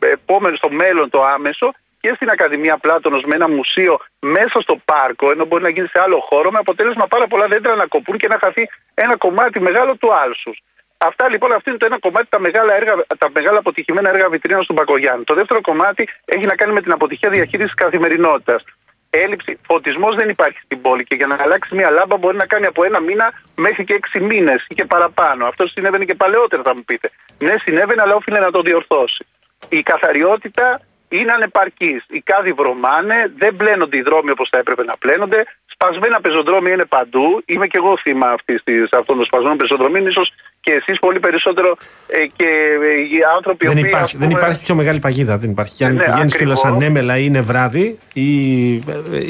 S8: ε, επόμενο, στο μέλλον το άμεσο και στην Ακαδημία Πλάτωνος με ένα μουσείο μέσα στο πάρκο, ενώ μπορεί να γίνει σε άλλο χώρο, με αποτέλεσμα πάρα πολλά δέντρα να κοπούν και να χαθεί ένα κομμάτι μεγάλο του άλσους. Αυτά λοιπόν, αυτό είναι το ένα κομμάτι, τα μεγάλα, έργα, τα μεγάλα αποτυχημένα έργα βιτρίνας του Μπακογιάννη. Το δεύτερο κομμάτι έχει να κάνει με την αποτυχία διαχείρισης καθημερινότητας. Έλλειψη, φωτισμός δεν υπάρχει στην πόλη και για να αλλάξει μια λάμπα μπορεί να κάνει από ένα μήνα μέχρι και έξι μήνες ή και παραπάνω. Αυτό συνέβαινε και παλαιότερα, θα μου πείτε. Ναι, συνέβαινε, αλλά όφιλε να το διορθώσει. Η καθαριότητα είναι ανεπαρκής. Οι κάδοι βρωμάνε, δεν πλένονται οι δρόμοι όπως θα έπρεπε να πλένονται. Σπασμένα πεζοδρόμια είναι παντού. Είμαι και εγώ θύμα αυτής της, αυτών των σπασμένων πεζοδρομίων, ίσως και εσείς πολύ περισσότερο ε, και ε, οι άνθρωποι
S3: Δεν
S8: οποίοι,
S3: υπάρχει,
S8: ας πούμε,
S3: δεν υπάρχει πιο μεγάλη παγίδα. Δεν υπάρχει. Και αν
S8: Ναι,
S3: πηγαίνεις κιόλα
S8: ακριβώς.
S3: ανέμελα ή είναι βράδυ, ή,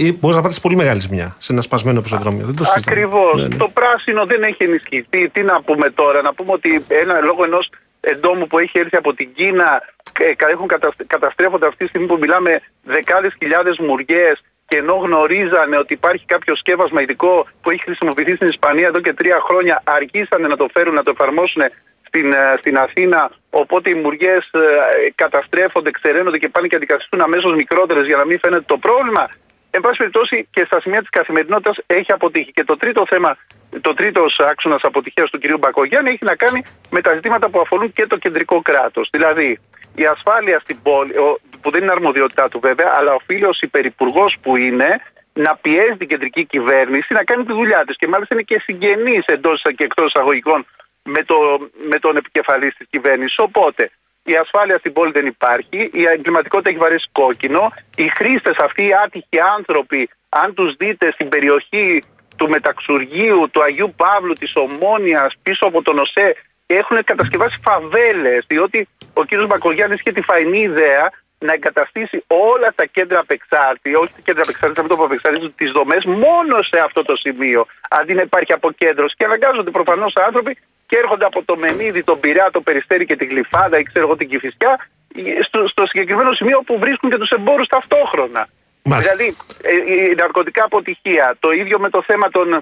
S3: ή μπορείς να πάθεις πολύ μεγάλη ζημιά σε ένα σπασμένο πεζοδρόμιο. Δεν το συζητάμε.
S8: Ακριβώς.
S3: Ναι, ναι.
S8: Το πράσινο δεν έχει ενισχυθεί. Τι να πούμε τώρα, να πούμε ότι ένα λόγω ενός εντόμου που έχει έρθει από την Κίνα ε, κα- έχουν κατασ- καταστρέφονται αυτή τη στιγμή που μιλάμε δεκάδες χιλιάδες μουριές και ενώ γνωρίζανε ότι υπάρχει κάποιο σκεύασμα ειδικό που έχει χρησιμοποιηθεί στην Ισπανία εδώ και τρία χρόνια, αργήσανε να το φέρουν, να το εφαρμόσουν στην, ε, στην Αθήνα. Οπότε οι μουριές καταστρέφονται, ξεραίνονται και πάνε και αντικαθιστούν αμέσως μικρότερες για να μην φαίνεται το πρόβλημα. Εν πάση περιπτώσει και στα σημεία της καθημερινότητας έχει αποτύχει. Και το τρίτο θέμα, το τρίτος άξονας αποτυχίας του κυρίου Μπακογιάννη έχει να κάνει με τα ζητήματα που αφορούν και το κεντρικό κράτος. Δηλαδή, η ασφάλεια στην πόλη, ο- που δεν είναι αρμοδιότητά του βέβαια, αλλά οφείλει ω υπερυπουργός που είναι να πιέζει την κεντρική κυβέρνηση να κάνει τη δουλειά της. Και μάλιστα είναι και συγγενή εντός και εκτός εισαγωγικών με, το, με τον επικεφαλής της κυβέρνησης. Οπότε η ασφάλεια στην πόλη δεν υπάρχει, η εγκληματικότητα έχει βαρέσει κόκκινο, οι χρήστες αυτοί οι άτυχοι άνθρωποι, αν τους δείτε στην περιοχή του Μεταξουργείου, του Αγίου Παύλου, της Ομόνιας, πίσω από τον ΟΣΕ, έχουν κατασκευάσει φαβέλες. Διότι ο κ. Μπακογιάννης είχε τη φαϊνή ιδέα να εγκαταστήσει όλα τα κέντρα απεξάρτη, όχι τα κέντρα απεξάρτη, αυτό που απεξάρτηση, τις δομές μόνο σε αυτό το σημείο, αντί να υπάρχει αποκέντρωση. Και αναγκάζονται προφανώς άνθρωποι και έρχονται από το Μενίδη, τον Πειραιά, το Περιστέρι και την Γλυφάδα ή ξέρω εγώ την Κηφισιά, στο, στο συγκεκριμένο σημείο που βρίσκουν και τους εμπόρους ταυτόχρονα.
S3: Μάλιστα.
S8: Δηλαδή, ε, η ναρκωτικά αποτυχία, το ίδιο με το θέμα των,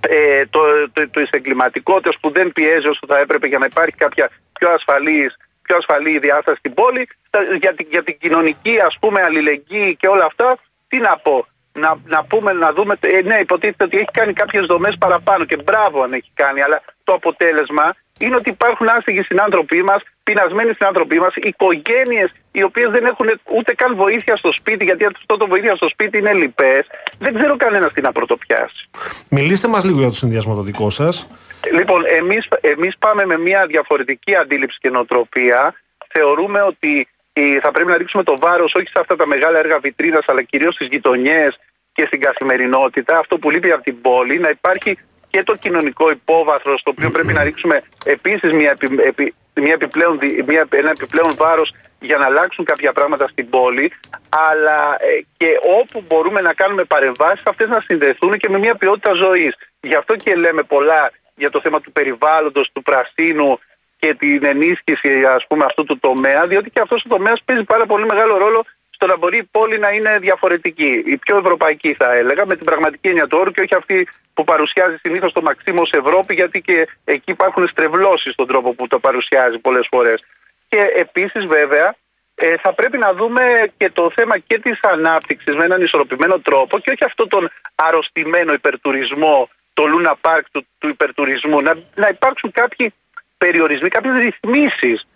S8: ε, το, το, το, της εγκληματικότητας που δεν πιέζει όσο θα έπρεπε για να υπάρχει κάποια πιο ασφαλής πιο ασφαλή διάσταση στην πόλη, στα- για την, για την κοινωνική ας πούμε αλληλεγγύη και όλα αυτά, τι να πω. να, να πούμε, να δούμε. Ε, ναι, υποτίθεται ότι έχει κάνει κάποιες δομές παραπάνω και μπράβο αν έχει κάνει, αλλά το αποτέλεσμα είναι ότι υπάρχουν άστεγοι συνάνθρωποι μας, πεινασμένοι συνάνθρωποι μας, οικογένειες οι οποίες δεν έχουν ούτε καν βοήθεια στο σπίτι, γιατί αυτό το βοήθεια στο σπίτι είναι λοιπέ. Δεν ξέρω κανένας τι να πρωτοπιάσει.
S3: Μιλήστε μας λίγο για το συνδυασμό το δικό σας.
S8: Λοιπόν, εμείς εμείς πάμε με μια διαφορετική αντίληψη και νοοτροπία. Θεωρούμε ότι ε, θα πρέπει να ρίξουμε το βάρος όχι σε αυτά τα μεγάλα έργα βιτρίνας, αλλά κυρίως στις γειτονιές και στην καθημερινότητα. Αυτό που λείπει από την πόλη, να υπάρχει και το κοινωνικό υπόβαθρο, στο οποίο πρέπει να ρίξουμε επίσης μια, επι, επι, μια επιπλέον, μια, ένα επιπλέον βάρος για να αλλάξουν κάποια πράγματα στην πόλη, αλλά ε, και όπου μπορούμε να κάνουμε παρεμβάσεις, αυτές να συνδεθούν και με μια ποιότητα ζωής. Γι' αυτό και λέμε πολλά για το θέμα του περιβάλλοντος, του πρασίνου και την ενίσχυση ας πούμε, αυτού του τομέα, διότι και αυτός ο τομέας παίζει πάρα πολύ μεγάλο ρόλο στο να μπορεί η πόλη να είναι διαφορετική. Η πιο ευρωπαϊκή θα έλεγα, με την πραγματική έννοια του όρου και όχι αυτή που παρουσιάζει συνήθως το Μαξίμο Ευρώπη, γιατί και εκεί υπάρχουν στρεβλώσεις στον τρόπο που το παρουσιάζει πολλές φορές. Και επίσης, βέβαια, ε, θα πρέπει να δούμε και το θέμα και της ανάπτυξης με έναν ισορροπημένο τρόπο και όχι αυτό τον αρρωστημένο υπερτουρισμό, το Λούνα Πάρκ του, του υπερτουρισμού. Να, να υπάρξουν κάποιοι περιορισμοί, κάποιες ρυθμίσεις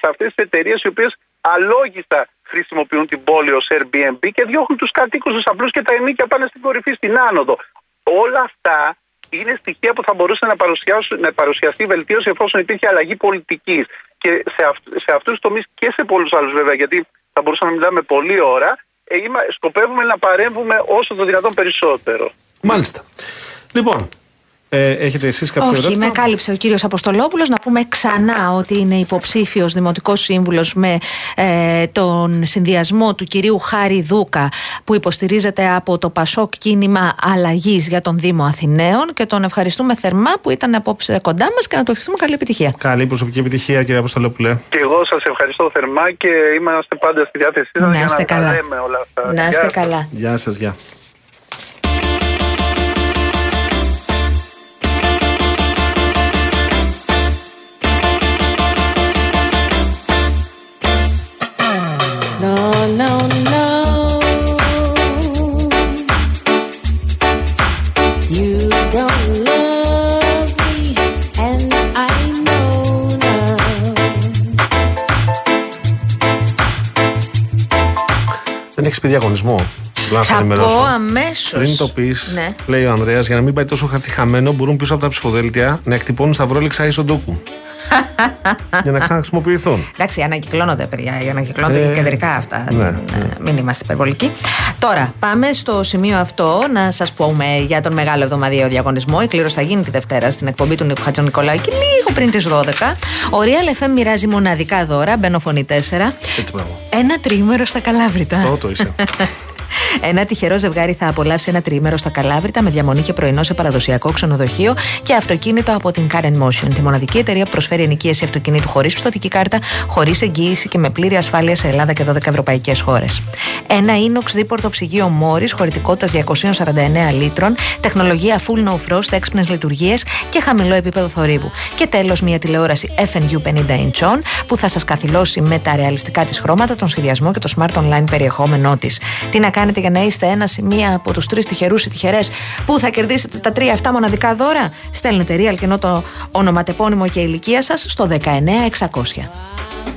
S8: σε αυτές τις εταιρείες οι οποίες αλόγιστα χρησιμοποιούν την πόλη ως Airbnb και διώχνουν τους κατοίκους τους απλούς και τα ενίκια πάνε στην κορυφή, στην άνοδο. Όλα αυτά είναι στοιχεία που θα μπορούσε να, να παρουσιαστεί βελτίωση εφόσον υπήρχε αλλαγή πολιτικής. Και σε, αυ, σε αυτούς τους τομείς και σε πολλούς άλλους βέβαια, γιατί θα μπορούσαμε να μιλάμε πολλή ώρα, ε, σκοπεύουμε να παρέμβουμε όσο το δυνατόν περισσότερο.
S3: Μάλιστα. Λοιπόν, ε, έχετε εσείς κάποιο
S4: Όχι,
S3: ερώτημα;
S4: με κάλυψε ο κύριος Αποστολόπουλος. Να πούμε ξανά ότι είναι υποψήφιος δημοτικός σύμβουλος με ε, τον συνδυασμό του κυρίου Χάρη Δούκα, που υποστηρίζεται από το Πασόκ Κίνημα Αλλαγής για τον Δήμο Αθηναίων. Και τον ευχαριστούμε θερμά που ήταν απόψε κοντά μας και να του ευχηθούμε καλή επιτυχία.
S3: Καλή προσωπική επιτυχία, κύριε Αποστολόπουλε.
S8: Και εγώ σας ευχαριστώ θερμά και είμαστε πάντα στη διάθεσή σας
S4: Να
S8: για
S4: είστε
S8: να
S4: καλά.
S8: τα λέμε όλα αυτά.
S4: Να
S8: Γεια
S4: είστε
S8: σας.
S4: καλά.
S3: Γεια σας, γεια.
S9: No, no, no. You don't love me, and I know now.
S3: Δεν έχει πει διαγωνισμό. Απλά να σε
S4: Θα
S3: ενημερώσω.
S4: πω αμέσως.
S3: Πριν το πεις,
S4: Ναι.
S3: λέει ο Ανδρέας, για να μην πάει τόσο χαρτιχαμένο, μπορούν πίσω από τα ψηφοδέλτια να εκτυπώνουν σταυρόλεξα ισοντόκου. για να ξαναχρησιμοποιηθούν.
S4: Εντάξει, ανακυκλώνονται, παιδιά. Ανακυκλώνονται
S3: Ε,
S4: και κεντρικά αυτά.
S3: ναι,
S4: Ε, Μην είμαστε υπερβολικοί. Τώρα, πάμε στο σημείο αυτό να σας πούμε για τον μεγάλο εβδομαδιαίο διαγωνισμό. Η κλήρωση θα γίνει τη Δευτέρα στην εκπομπή του Νίκου Χατζονικολάου και λίγο πριν τις 12. Ο Real FM μοιράζει μοναδικά δώρα. Μπαίνω φωνή 4.
S3: Έτσι, μπράβο.
S4: Ένα τρίμερο στα Καλάβρητα.
S3: Αυτό το είσαι.
S4: Ένα τυχερό ζευγάρι θα απολαύσει ένα τριήμερο στα Καλάβρητα με διαμονή και πρωινό σε παραδοσιακό ξενοδοχείο και αυτοκίνητο από την Karen Motion, τη μοναδική εταιρεία που προσφέρει ενοικίαση αυτοκινήτου χωρίς πιστοτική κάρτα, χωρίς εγγύηση και με πλήρη ασφάλεια σε Ελλάδα και 12 ευρωπαϊκές χώρες. Ένα inox δίπορτο ψυγείο Μόρις χωρητικότητας 249 λίτρων, τεχνολογία full no frost, έξυπνες λειτουργίες και χαμηλό επίπεδο θορύβου. Και τέλος, μια τηλεόραση FNU 50 inch που θα σας καθυλώσει με τα ρεαλιστικά της χρώματα, τον σχεδιασμό και το smart online περιεχόμενό της. Τι να κάνετε για να είστε ένα ή μία από τους τρεις τυχερούς ή τυχερές που θα κερδίσετε τα τρία αυτά μοναδικά δώρα; Στέλνετε real και ενώ το ονοματεπώνυμο και ηλικία σας στο 19600.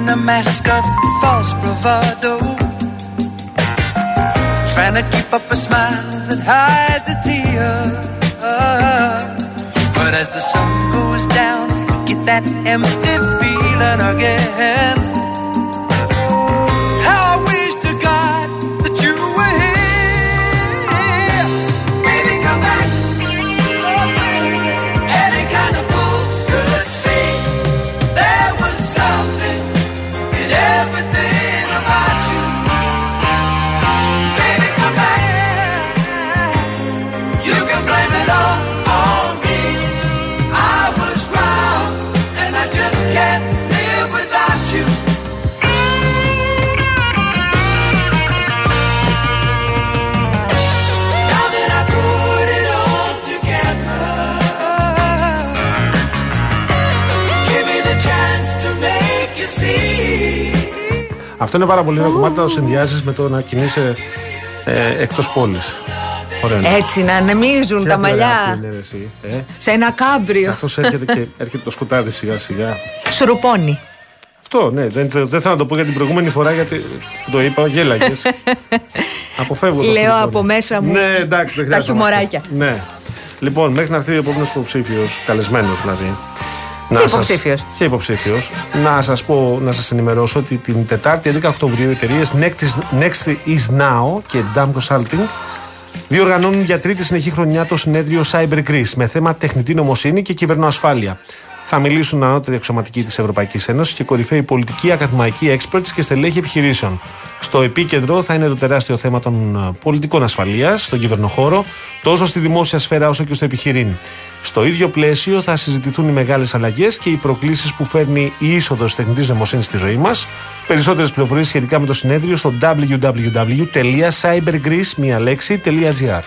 S10: Wearing a mask of false bravado. Trying to keep up a smile that hides a tear. But as the sun goes down, you get that empty feeling again.
S3: Αυτό είναι πάρα πολύ ωραίο κομμάτι να το συνδυάζεις με το να κινείσαι ε, εκτός πόλης. Ωραία. είναι.
S4: Έτσι να ανεμίζουν
S3: Κοίτα
S4: τα
S3: τι ωραία που
S4: μαλλιά
S3: είναι, ρε, εσύ, ε;
S4: σε ένα κάμπριο.
S3: Καθώς έρχεται και έρχεται το σκοτάδι σιγά σιγά.
S4: Σουρουπώνει.
S3: Αυτό, ναι. Δεν, δεν θέλω να το πω για την προηγούμενη φορά γιατί το είπα, γέλαγες. Αποφεύγω το
S4: Λέω
S3: σκηνικό.
S4: από μέσα μου
S3: Ναι, εντάξει, δεν
S4: τα
S3: χρειάζεται να
S4: χιουμοράκια.
S3: μας πω. Ναι. Λοιπόν, μέχρι να έρθει ο επόμενος υποψήφιος, καλεσμένος δηλαδή.
S4: Και
S3: σας-
S4: υποψήφιος.
S3: Και υποψήφιος. Να σας πω, να σας ενημερώσω ότι την Τετάρτη 11 Οκτωβρίου οι εταιρείες Next, is- Next is Now και Dam Consulting διοργανώνουν για τρίτη συνεχή χρονιά το συνέδριο Cyber Greece με θέμα τεχνητή νομοσύνη και κυβερνοασφάλεια. Θα μιλήσουν ανώτεροι αξιωματικοί της Ευρωπαϊκής Ένωσης και κορυφαίοι πολιτικοί, ακαδημαϊκοί experts και στελέχη επιχειρήσεων. Στο επίκεντρο θα είναι το τεράστιο θέμα των ε, πολιτικών ασφαλείας στον κυβερνοχώρο, τόσο στη δημόσια σφαίρα όσο και στο επιχειρήν. Στο ίδιο πλαίσιο θα συζητηθούν οι μεγάλες αλλαγές και οι προκλήσεις που φέρνει η είσοδος τη τεχνητής νοημοσύνης στη ζωή μας. Περισσότερες πληροφορίες σχετικά με το συνέδριο στο www.cybergreece.gr.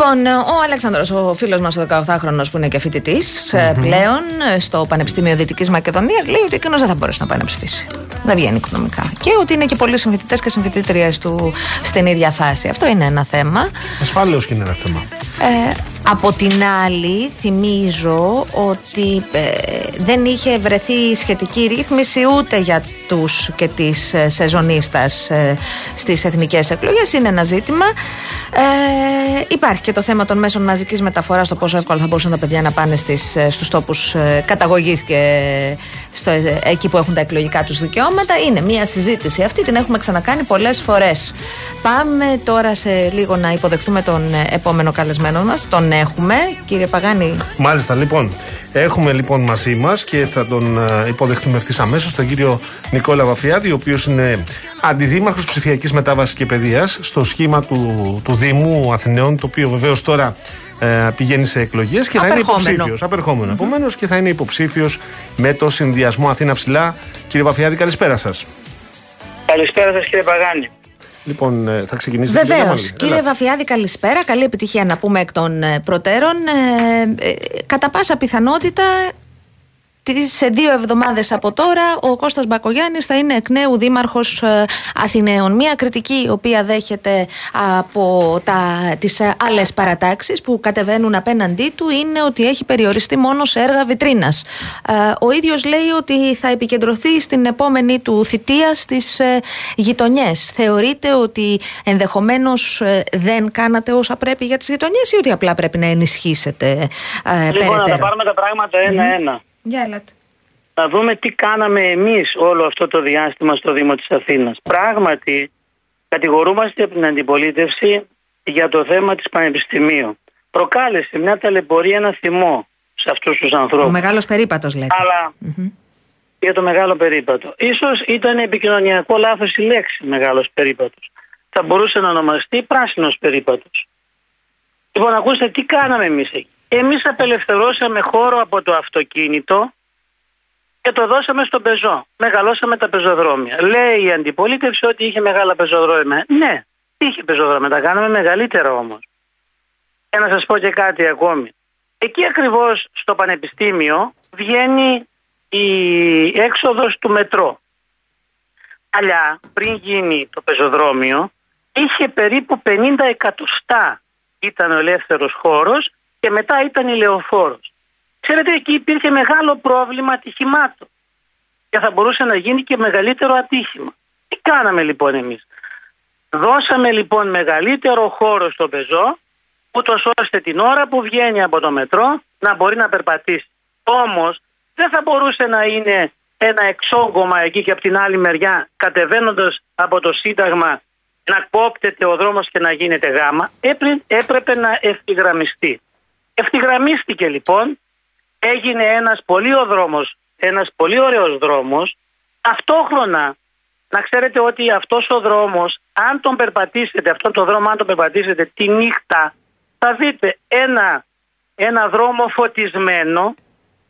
S4: Λοιπόν, ο Αλέξανδρος, ο φίλος μας ο 18χρονος που είναι και φοιτητής πλέον ε, στο Πανεπιστήμιο Δυτικής Μακεδονίας λέει ότι εκείνος δεν θα μπορέσει να πάει να ψηφίσει. Δεν βγαίνει οικονομικά. Και ότι είναι και πολλοί συμφοιτητές και συμφοιτήτριες του στην ίδια φάση. Αυτό είναι ένα θέμα.
S3: Ασφάλαιο και είναι ένα θέμα.
S4: Ε, από την άλλη, θυμίζω ότι ε, δεν είχε βρεθεί σχετική ρύθμιση ούτε για τους και τις ε, σεζονίστας ε, στις εθνικές εκλογές. Είναι ένα ζήτημα. Ε, υπάρχει και το θέμα των μέσων μαζικής μεταφοράς, το πόσο εύκολα θα μπορούσαν τα παιδιά να πάνε στις, ε, στους τόπους ε, καταγωγής και στο, ε, εκεί που έχουν τα εκλογικά τους δικαιώματα. Είναι μια συζήτηση αυτή, την έχουμε ξανακάνει πολλές φορές. Πάμε τώρα σε λίγο να υποδεχθούμε τον ε, επόμενο καλεσμένο μας. Τον έχουμε. Κύριε Παγάνη,
S3: Μάλιστα, λοιπόν. Έχουμε λοιπόν μαζί μας και θα τον ε, υποδεχτούμε ευθύς αμέσως τον κύριο Νικόλα Βαφιάδη, ο οποίος είναι αντιδήμαρχος ψηφιακής μετάβασης και παιδείας στο σχήμα του, του Δήμου Αθηναίων, το οποίο βεβαίως τώρα ε, πηγαίνει σε εκλογές και θα είναι
S4: Απερχόμενο.
S3: υποψήφιος. Απερχόμενο. Επομένως και θα είναι υποψήφιος με το συνδυασμό Αθήνα Ψηλά. Κύριε Βαφιάδη, καλησπέρα σας.
S11: Καλησπέρα σας κύριε Παγάνη.
S3: Λοιπόν, ε, θα ξεκινήσετε
S4: Βεβαίως.
S3: κύριε Καμάλη.
S4: Κύριε
S3: Ελάτε.
S4: Βαφιάδη, καλησπέρα. Καλή επιτυχία να πούμε εκ των ε, προτέρων. Ε, ε, κατά πάσα πιθανότητα, τις- σε δύο εβδομάδες από τώρα ο Κώστας Μπακογιάννης θα είναι εκ νέου δήμαρχος ε, Αθηναίων. Μια κριτική η οποία δέχεται από τα, τις ε, άλλες παρατάξεις που κατεβαίνουν απέναντί του είναι ότι έχει περιοριστεί μόνο σε έργα βιτρίνας. Ε, ο ίδιος λέει ότι θα επικεντρωθεί στην επόμενη του θητεία στις ε, γειτονιές. Θεωρείτε ότι ενδεχομένως ε, δεν κάνατε όσα πρέπει για τις γειτονιές ή ότι απλά πρέπει να ενισχύσετε ε,
S11: Λοιπόν, να τα
S4: περαιτέρω;
S11: πάρουμε τα πράγματα ένα-ένα.
S4: Για έλατε.
S11: Να δούμε τι κάναμε εμείς όλο αυτό το διάστημα στο Δήμο της Αθήνας. Πράγματι, κατηγορούμαστε από την αντιπολίτευση για το θέμα της Πανεπιστημίου. Προκάλεσε μια ταλαιπωρία, ένα θυμό σε αυτούς τους
S4: Ο
S11: ανθρώπους.
S4: μεγάλος περίπατος λέτε.
S11: Αλλά για το μεγάλο περίπατο. Ίσως ήταν επικοινωνιακό λάθος η λέξη μεγάλος περίπατος. Θα μπορούσε να ονομαστεί πράσινος περίπατος. Λοιπόν, ακούστε τι κάναμε εμείς εκεί. Εμείς απελευθερώσαμε χώρο από το αυτοκίνητο και το δώσαμε στον πεζό. Μεγαλώσαμε τα πεζοδρόμια. Λέει η αντιπολίτευση ότι είχε μεγάλα πεζοδρόμια. Ναι, είχε πεζοδρόμια. Τα κάναμε μεγαλύτερα όμως. Και να σας πω και κάτι ακόμη. Εκεί ακριβώς στο Πανεπιστήμιο βγαίνει η έξοδος του μετρό. Παλιά, πριν γίνει το πεζοδρόμιο, είχε περίπου 50 εκατοστά ήταν ο ελεύθερος χώρος και μετά ήταν η λεωφόρος. Ξέρετε, εκεί υπήρχε μεγάλο πρόβλημα ατυχημάτων και θα μπορούσε να γίνει και μεγαλύτερο ατύχημα. Τι κάναμε λοιπόν εμείς; Δώσαμε λοιπόν μεγαλύτερο χώρο στο πεζό, ούτως ώστε την ώρα που βγαίνει από το μετρό να μπορεί να περπατήσει. Όμως δεν θα μπορούσε να είναι ένα εξόγκωμα εκεί και από την άλλη μεριά κατεβαίνοντας από το Σύνταγμα να κόπτεται ο δρόμος και να γίνεται γάμα. Έπρε- έπρεπε να ευθυγραμμιστεί. Ευθυγραμμίστηκε λοιπόν, έγινε ένας πολύ ο δρόμος, ένας πολύ ωραίος δρόμος, ταυτόχρονα να ξέρετε ότι αυτός ο δρόμος, αν τον περπατήσετε, αυτόν τον δρόμο αν τον περπατήσετε τη νύχτα, θα δείτε ένα, ένα δρόμο φωτισμένο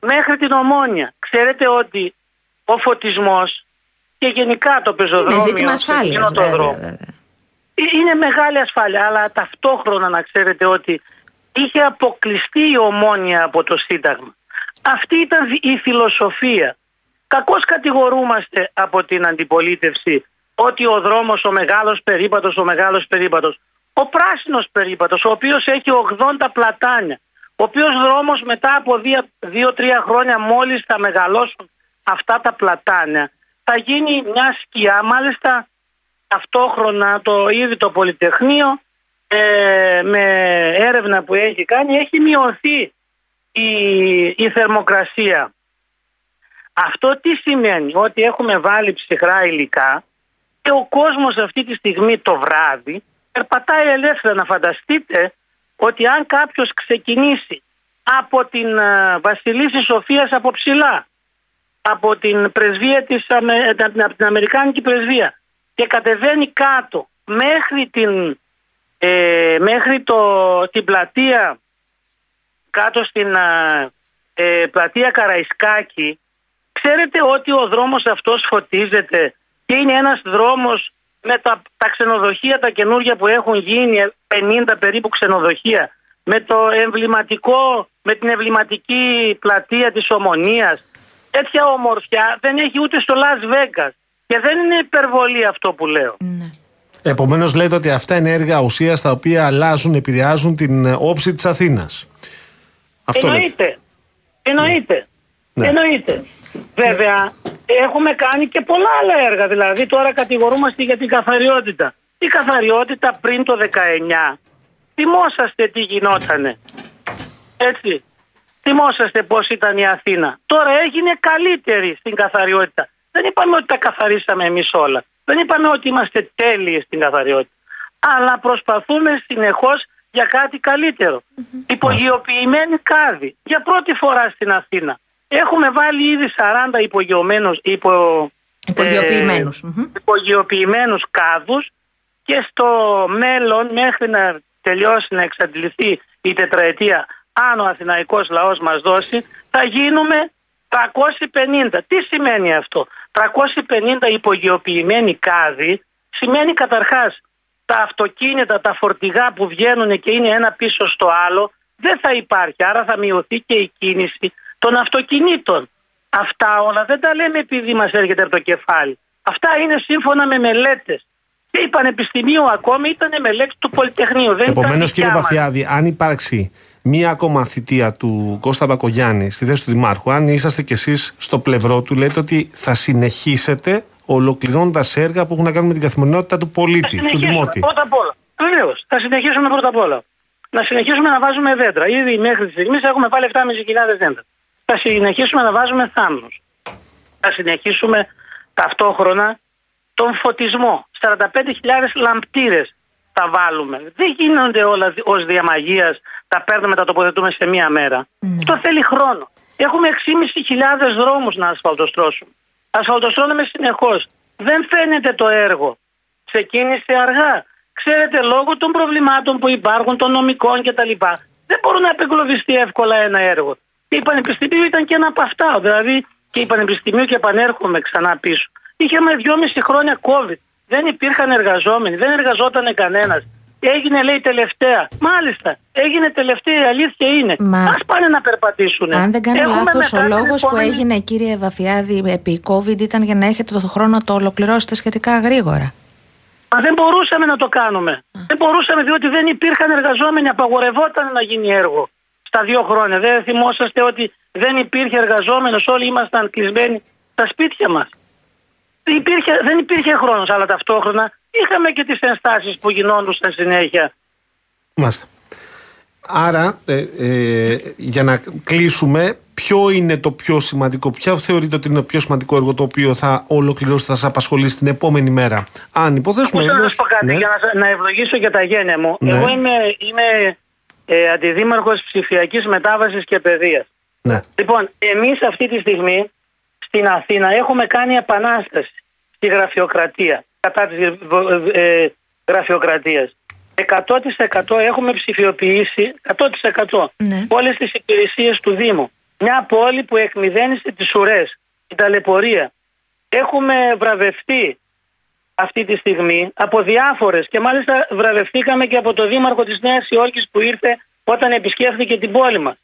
S11: μέχρι την Ομόνια. Ξέρετε ότι ο φωτισμός και γενικά το πεζοδρόμιο
S4: Είναι ζήτημα
S11: σε
S4: ασφάλειας
S11: εκείνο το
S4: βέβαια,
S11: δρόμο,
S4: βέβαια.
S11: ε, είναι μεγάλη ασφάλεια, αλλά ταυτόχρονα να ξέρετε ότι είχε αποκλειστεί η ομόνια από το Σύνταγμα. Αυτή ήταν η φιλοσοφία. Κακώς κατηγορούμαστε από την αντιπολίτευση ότι ο δρόμος, ο μεγάλος περίπατος, ο μεγάλος περίπατος, ο πράσινος περίπατος, ο οποίος έχει 80 πλατάνια, ο οποίος δρόμος μετά από 2-3 χρόνια μόλις θα μεγαλώσουν αυτά τα πλατάνια, θα γίνει μια σκιά, μάλιστα ταυτόχρονα το ήδη το Πολυτεχνείο ε, με έρευνα που έχει κάνει έχει μειωθεί η, η θερμοκρασία. Αυτό τι σημαίνει, ότι έχουμε βάλει ψυχρά υλικά και ο κόσμος αυτή τη στιγμή το βράδυ περπατάει ελεύθερα. Να φανταστείτε ότι αν κάποιος ξεκινήσει από την ε, Βασιλίση Σοφίας από ψηλά, από την πρεσβεία της, Αμε- από την Αμερικάνικη πρεσβεία και κατεβαίνει κάτω μέχρι την, ε, μέχρι το, την πλατεία κάτω στην α, ε, πλατεία Καραϊσκάκη ξέρετε ότι ο δρόμος αυτός φωτίζεται και είναι ένας δρόμος με τα, τα ξενοδοχεία τα καινούργια που έχουν γίνει 50 περίπου ξενοδοχεία με το εμβληματικό με την εμβληματική πλατεία της Ομονίας. Τέτοια ομορφιά δεν έχει ούτε στο Las Vegas και δεν είναι υπερβολή αυτό που λέω
S3: Επομένως, λέτε ότι αυτά είναι έργα ουσίας τα οποία αλλάζουν, επηρεάζουν την ε, όψη της Αθήνας. Αυτό λέτε.
S11: Εννοείται. Εννοείται.
S3: Ναι.
S11: Εννοείται. Βέβαια, έχουμε κάνει και πολλά άλλα έργα. Δηλαδή, τώρα κατηγορούμαστε για την καθαριότητα. Η καθαριότητα πριν το 19. Θυμόσαστε τι γινότανε. Έτσι. Θυμόσαστε πώς ήταν η Αθήνα. Τώρα έγινε καλύτερη στην καθαριότητα. Δεν είπαμε ότι τα καθαρίσαμε εμείς όλα. Δεν είπαμε ότι είμαστε τέλειοι στην καθαριότητα. Αλλά προσπαθούμε συνεχώς για κάτι καλύτερο. Υπογειοποιημένη κάδη. Για πρώτη φορά στην Αθήνα. Έχουμε βάλει ήδη 40 υπογειωμένους, υπο,
S4: Υπογειοποιημένους,
S11: ε,
S4: μμμ.
S11: υπογειοποιημένους κάδους και στο μέλλον μέχρι να τελειώσει να εξαντληθεί η τετραετία αν ο αθηναϊκός λαός μας δώσει θα γίνουμε 350. Τι σημαίνει αυτό; 350 υπογειοποιημένοι κάδοι σημαίνει καταρχάς τα αυτοκίνητα, τα φορτηγά που βγαίνουν και είναι ένα πίσω στο άλλο δεν θα υπάρχει. Άρα θα μειωθεί και η κίνηση των αυτοκινήτων. Αυτά όλα δεν τα λέμε επειδή μας έρχεται από το κεφάλι. Αυτά είναι σύμφωνα με μελέτες. Και η Πανεπιστημίου ακόμη ήταν μελέτη του Πολυτεχνείου. Δεν
S3: Επομένως,
S11: ήταν
S3: κύριε
S11: δικιά μας.
S3: Βαφιάδη, αν υπάρξει μία ακόμα θητεία του Κώστα Μπακογιάννη στη θέση του Δημάρχου, αν είσαστε κι εσείς στο πλευρό του, λέτε ότι θα συνεχίσετε ολοκληρώνοντας έργα που έχουν να κάνουν με την καθημερινότητα του πολίτη, του
S11: συνεχίσουμε
S3: Δημότη.
S11: πρώτα απ' όλα. Βεβαίως. Θα συνεχίσουμε πρώτα απ' όλα. Να συνεχίσουμε να βάζουμε δέντρα. Ήδη μέχρι τη στιγμή έχουμε βάλει 7.500 δέντρα. Θα συνεχίσουμε να βάζουμε θάμνους. Θα συνεχίσουμε ταυτόχρονα τον φωτισμό. 45.000 λαμπτήρες θα βάλουμε. Δεν γίνονται όλα ως διαμαγείας, τα παίρνουμε, τα τοποθετούμε σε μία μέρα. Αυτό θέλει χρόνο. Έχουμε 6.500 δρόμους να ασφαλτοστρώσουμε. Ασφαλτοστρώνουμε συνεχώς. Δεν φαίνεται το έργο. Ξεκίνησε αργά. Ξέρετε, λόγω των προβλημάτων που υπάρχουν, των νομικών κτλ. Δεν μπορεί να επεγκλωβιστεί εύκολα ένα έργο. Και η Πανεπιστημίου ήταν και ένα από αυτά. Δηλαδή και η Πανεπιστημίου και επανέρχομαι ξανά πίσω. Είχαμε δυόμιση χρόνια COVID. Δεν υπήρχαν εργαζόμενοι, δεν εργαζόταν κανένας. Έγινε λέει τελευταία. Μάλιστα, έγινε τελευταία, η αλήθεια είναι.
S4: Μα-
S11: Ας πάνε να περπατήσουν.
S4: Αν δεν κάνω
S11: Έχουμε
S4: λάθος,
S11: μετά
S4: ο
S11: την
S4: λόγος που
S11: επόμενη-
S4: έγινε, κύριε Βαφιάδη, επί COVID ήταν για να έχετε το χρόνο να το ολοκληρώσετε σχετικά γρήγορα.
S11: Μα δεν μπορούσαμε να το κάνουμε. Δεν μπορούσαμε διότι δεν υπήρχαν εργαζόμενοι. Απαγορευόταν να γίνει έργο στα δύο χρόνια. Δεν θυμόσαστε ότι δεν υπήρχε εργαζόμενος. Όλοι ήμασταν κλεισμένοι στα σπίτια μας. Δεν υπήρχε, δεν υπήρχε χρόνος. Αλλά ταυτόχρονα είχαμε και τις ενστάσεις που γινόντουσαν συνέχεια.
S3: Μάλιστα. Άρα, ε, ε, για να κλείσουμε, ποιο είναι το πιο σημαντικό, ποιο θεωρείτε ότι είναι το πιο σημαντικό έργο το οποίο θα ολοκληρώσει, θα σας απασχολήσει την επόμενη μέρα; Αν υποθέσουμε.
S11: Θέλω να
S3: βεβαίως,
S11: σου πω κάτι
S3: ναι.
S11: για να, να ευλογήσω και τα γένεια μου.
S3: Ναι.
S11: Εγώ είμαι, είμαι ε, αντιδήμαρχος ψηφιακής μετάβασης και παιδείας.
S3: Ναι.
S11: Λοιπόν, εμείς αυτή τη στιγμή στην Αθήνα έχουμε κάνει επανάσταση στη γραφειοκρατία, κατά της ε, ε, γραφειοκρατίας. 100% έχουμε ψηφιοποιήσει, 100%
S4: Ναι.
S11: όλες τις υπηρεσίες του Δήμου. Μια πόλη που εκμυδένισε τις ουρές, την ταλαιπωρία. Έχουμε βραβευτεί αυτή τη στιγμή από διάφορες και μάλιστα βραβευτήκαμε και από το Δήμαρχο της Νέας Υόρκης που ήρθε όταν επισκέφθηκε την πόλη μας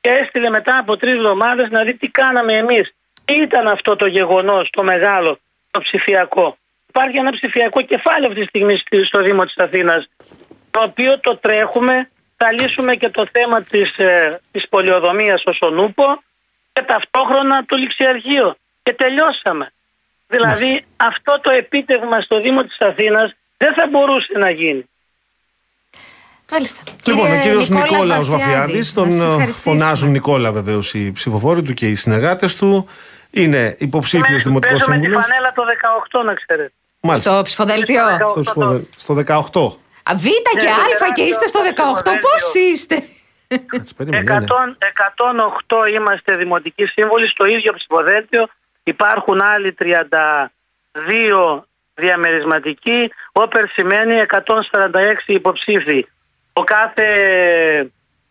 S11: και έστειλε μετά από τρεις εβδομάδες να δει τι κάναμε εμείς. Τι ήταν αυτό το γεγονός, το μεγάλο, το ψηφιακό. Υπάρχει ένα ψηφιακό κεφάλαιο αυτή τη στιγμή στη- στο Δήμο της Αθήνας το οποίο το τρέχουμε, θα λύσουμε και το θέμα της, ε, της πολιοδομίας όσον ούπο και ταυτόχρονα το ληξιαρχείο. Και τελειώσαμε. Δηλαδή αυτό το επίτευγμα στο Δήμο της Αθήνας δεν θα μπορούσε να γίνει.
S4: Μάλιστα.
S3: Λοιπόν, ο
S4: Κύριε
S3: κύριος
S4: Νικόλα
S3: Νικόλαος
S4: Βαφιάδης,
S3: Βαφιάδη,
S4: να
S3: τον
S4: σας
S3: ε,
S4: ευχαριστήσουμε.
S3: φωνάζουν Νικόλα βεβαίως οι ψηφοφόροι του και οι συνεργάτες του. Είναι υποψήφιος
S11: Είμαι-
S3: δημοτικός
S11: παίζω με τη
S3: σύμβουλος.
S11: φανέλα το 18 να ξέρετε.
S3: Μάλιστα.
S4: Στο ψηφοδέλτιο.
S11: Στο
S3: Στο, ψηφοδε- στο 18.
S4: Α, Β και
S11: Ναι,
S4: Α και
S11: ναι,
S4: είστε στο
S11: ναι,
S4: 18.
S11: ναι,
S4: Πώς
S11: ναι.
S4: είστε;
S3: Κάτσε, περίμενε,
S11: 100,
S3: είναι.
S11: 108 είμαστε δημοτικοί σύμβολοι στο ίδιο ψηφοδέλτιο. Υπάρχουν άλλοι 32 διαμερισματικοί. Όπερ σημαίνει 146 υποψήφοι. Ο κάθε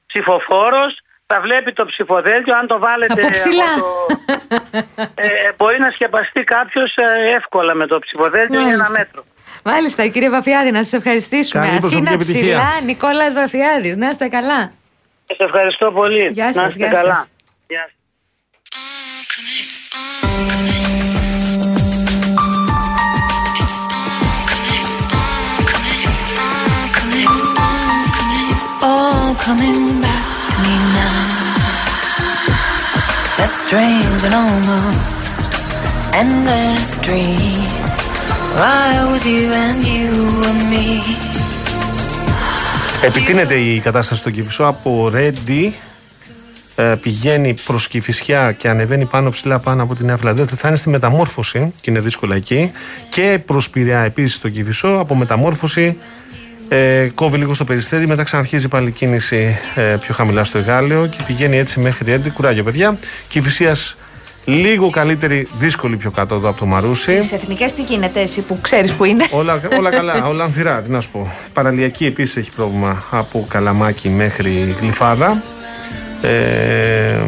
S11: ψηφοφόρος θα βλέπει το ψηφοδέλτιο. Αν το βάλετε
S4: Από ψηλά.
S11: το- ε, μπορεί να σκεπαστεί κάποιος ε, εύκολα με το ψηφοδέλτιο. Είναι ένα
S4: Μάλιστα.
S11: μέτρο.
S4: Μάλιστα, κύριε Βαφιάδη, να σας ευχαριστήσουμε.
S3: Καλή προσωπική
S4: Αθήνα
S3: επιτυχία.
S4: ψηλά, Νικόλας Βαφιάδης. Να είστε καλά.
S11: Σας ευχαριστώ πολύ.
S4: Γεια σας,
S11: να είστε
S4: γεια
S11: καλά.
S4: σας.
S11: Γεια σας.
S9: It's all coming back That strange and almost endless dream. I was you and you were me.
S3: Επιτείνεται η κατάσταση στο Κυφισό από Ρέντι. ε, πηγαίνει προς Κηφισιά και ανεβαίνει πάνω ψηλά πάνω από τη Νέα Φιλαδέλφια. Θα είναι στη μεταμόρφωση και είναι δύσκολα εκεί. Και προς Πειραιά επίσης στο Κυφισό από μεταμόρφωση. Ε, κόβει λίγο στο περιστέρι, μετά ξαναρχίζει πάλι η κίνηση ε, πιο χαμηλά στο Εγάλεο και πηγαίνει έτσι μέχρι Ρέντι. Κουράγιο, παιδιά. Κυφυσία λίγο καλύτερη, δύσκολη πιο κάτω εδώ από το Μαρούσι.
S4: Στι εθνικές τι γίνεται, εσύ που ξέρεις που είναι;
S3: Όλα, όλα καλά, όλα ανθυρά, τι να σου πω. Παραλιακή επίσης έχει πρόβλημα από Καλαμάκι μέχρι Γλυφάδα. Ε,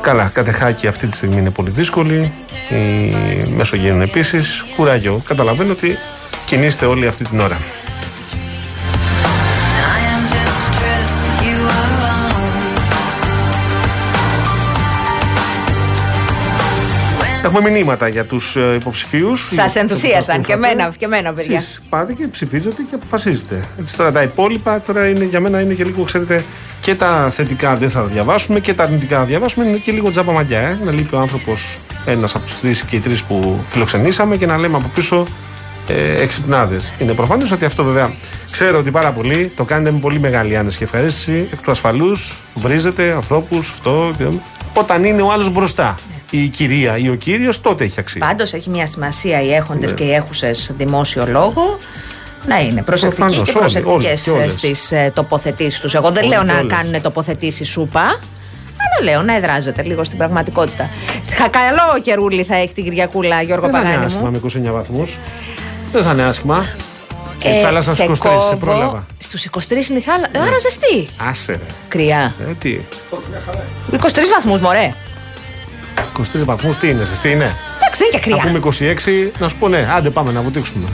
S3: καλά, κατεχάκι αυτή τη στιγμή είναι πολύ δύσκολη. Η Μεσογείων επίσης. Κουράγιο. Καταλαβαίνω ότι κινείστε όλοι αυτή την ώρα. Έχουμε μηνύματα για τους υποψηφίους.
S4: Σας ενθουσίασαν και εμένα, και εμένα, παιδιά.
S3: Εσείς πάτε και ψηφίζετε και αποφασίζετε. Έτσι τώρα τα υπόλοιπα τώρα είναι, για μένα είναι και λίγο, ξέρετε, και τα θετικά δεν θα διαβάσουμε και τα αρνητικά θα διαβάσουμε. Είναι και λίγο τζάμπα μαγιά, ε; να λείπει ο άνθρωπος ένας από τους τρεις και οι τρεις που φιλοξενήσαμε και να λέμε από πίσω ε, εξυπνάδες. Είναι προφανές ότι αυτό βέβαια ξέρω ότι πάρα πολύ το κάνετε με πολύ μεγάλη άνεση και ευχαρίστηση. Εκ του ασφαλούς βρίζετε ανθρώπους, αυτό. και- Όταν είναι ο άλλος μπροστά. Η κυρία ή ο κύριος τότε έχει αξία.
S4: Πάντως έχει μια σημασία οι έχοντες
S3: Ναι.
S4: και οι έχουσες δημόσιο λόγο να είναι προσεκτικοί
S3: Προφανώς,
S4: και
S3: όλοι,
S4: προσεκτικές
S3: όλοι και όλες.
S4: στις τοποθετήσεις τους. Εγώ δεν
S3: Όλοι
S4: λέω
S3: και
S4: να
S3: όλες.
S4: κάνουν τοποθετήσεις σούπα, αλλά λέω να εδράζεται λίγο στην πραγματικότητα. Χα, καλό καιρούλι θα έχει την Κυριακούλα, Γιώργο
S3: Δεν θα είναι
S4: Παγάνη
S3: άσχημα
S4: μου.
S3: με 29 βαθμούς. Δεν θα είναι άσχημα. Και η
S4: Ε,
S3: θάλασσα στους 23, σε
S4: κόβω.
S3: πρόλαβα.
S4: Στους 23 είναι η θάλασσα. Άρα ζεστή.
S3: Άσε. ρε.
S4: Κρυά.
S3: Ε, τι;
S4: 23 βαθμούς, μωρέ.
S3: 23 βαθμούς τι είναι, τι είναι;
S4: Εντάξει, δεν είναι και
S3: Να
S4: κρυά.
S3: πούμε 26, να σου πω ναι, άντε πάμε να βουτήξουμε.